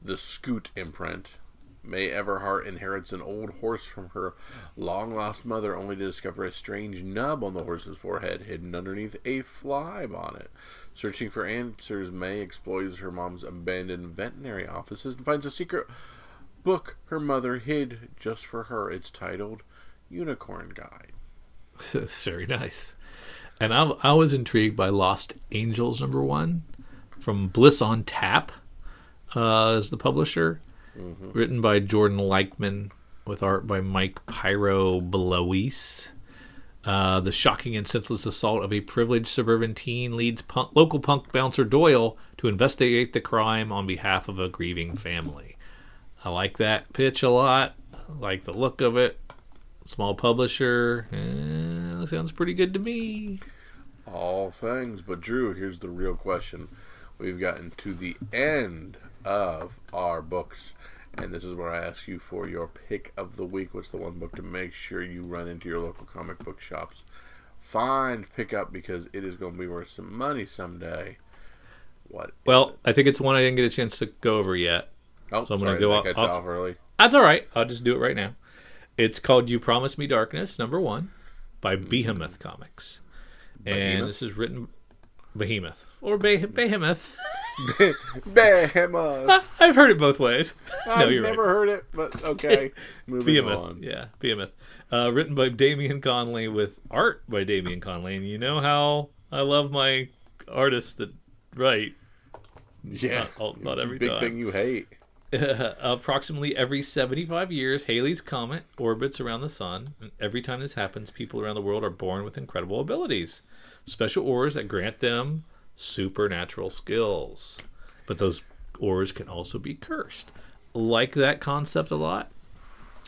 The Scoot imprint. May Everhart inherits an old horse from her long lost mother, only to discover a strange nub on the horse's forehead, hidden underneath a fly bonnet. Searching for answers, May explores her mom's abandoned veterinary offices and finds a secret book her mother hid just for her. It's titled Unicorn Guide. [laughs] That's very nice. And I, I was intrigued by Lost Angels number one from Bliss on Tap uh, as the publisher, written by Jordan Leichman, with art by Mike Pyro Blois. Uh, the shocking and senseless assault of a privileged suburban teen leads punk, local punk bouncer Doyle to investigate the crime on behalf of a grieving family. I like that pitch a lot. I like the look of it. Small publisher. Eh, sounds pretty good to me. All things. But, Drew, here's the real question. We've gotten to the end of our books. And this is where I ask you for your pick of the week. What's the one book to make sure you run into your local comic book shops? Find, pick up because it is going to be worth some money someday. What? Well. I think it's one I didn't get a chance to go over yet. oh, so I'm gonna go off- off- off early. That's all right. I'll just do it right now. It's called "You Promise Me Darkness," number one, by mm-hmm. Behemoth Comics, and this is written Behemoth or Beh- Behemoth. [laughs] Behemoth. I've heard it both ways. I've you're never heard it, but okay. [laughs] Moving Behemoth, on. yeah, Behemoth. Uh, written by Damian Connelly with art by Damian Connelly, and you know how I love my artists that write. Yeah. Not not every Big time. thing you hate. [laughs] approximately every 75 years, Halley's Comet orbits around the sun. And every time this happens, people around the world are born with incredible abilities, special ores that grant them supernatural skills. But those ores can also be cursed. Like that concept a lot.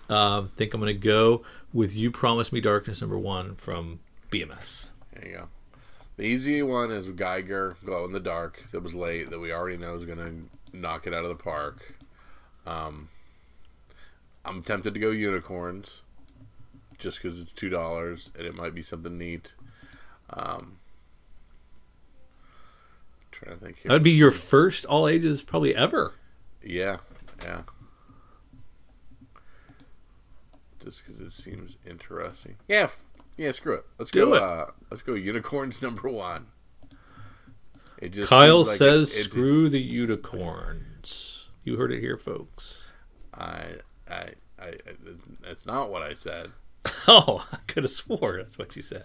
Um, think I'm going to go with "You Promise Me Darkness" number one from Behemoth. There you go. The easy one is Geiger, Glow in the Dark, that was late, that we already know is going to knock it out of the park. Um, I'm tempted to go Unicorns, just because it's $2 and it might be something neat. Um, trying to think here. That would be your first all ages probably ever. Yeah, yeah. Just because it seems interesting. Yeah, yeah. Screw it. Let's Do go. it. Uh, let's go. Unicorns [laughs] number one. It just Kyle like says, it- it- "Screw the unicorns." You heard it here, folks. I, I, I, I. That's not what I said. [laughs] Oh, I could have swore that's what you said.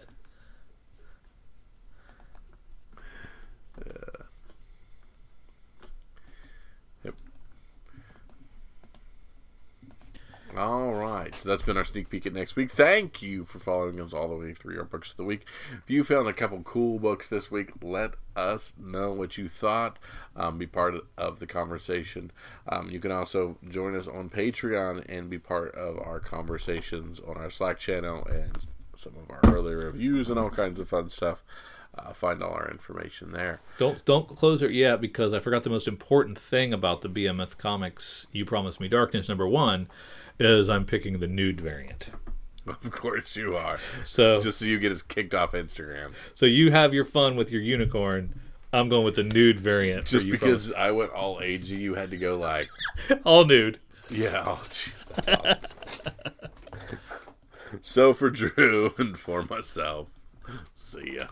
All right. So that's been our sneak peek at next week. Thank you for following us all the way through our books of the week. If you found a couple cool books this week, let us know what you thought. Um, be part of the conversation. Um, you can also join us on Patreon and be part of our conversations on our Slack channel and some of our earlier reviews and all kinds of fun stuff. Uh, find all our information there. Don't don't close it yet because I forgot the most important thing about the BMF comics. You promised me darkness number one is I'm picking the nude variant. Of course you are. So Just so you get us kicked off Instagram. so you have your fun with your unicorn. I'm going with the nude variant. Just because I went all agey, you had to go like, [laughs] all nude. yeah. Oh, jeez, that's awesome. so for Drew [laughs] and for myself, see ya.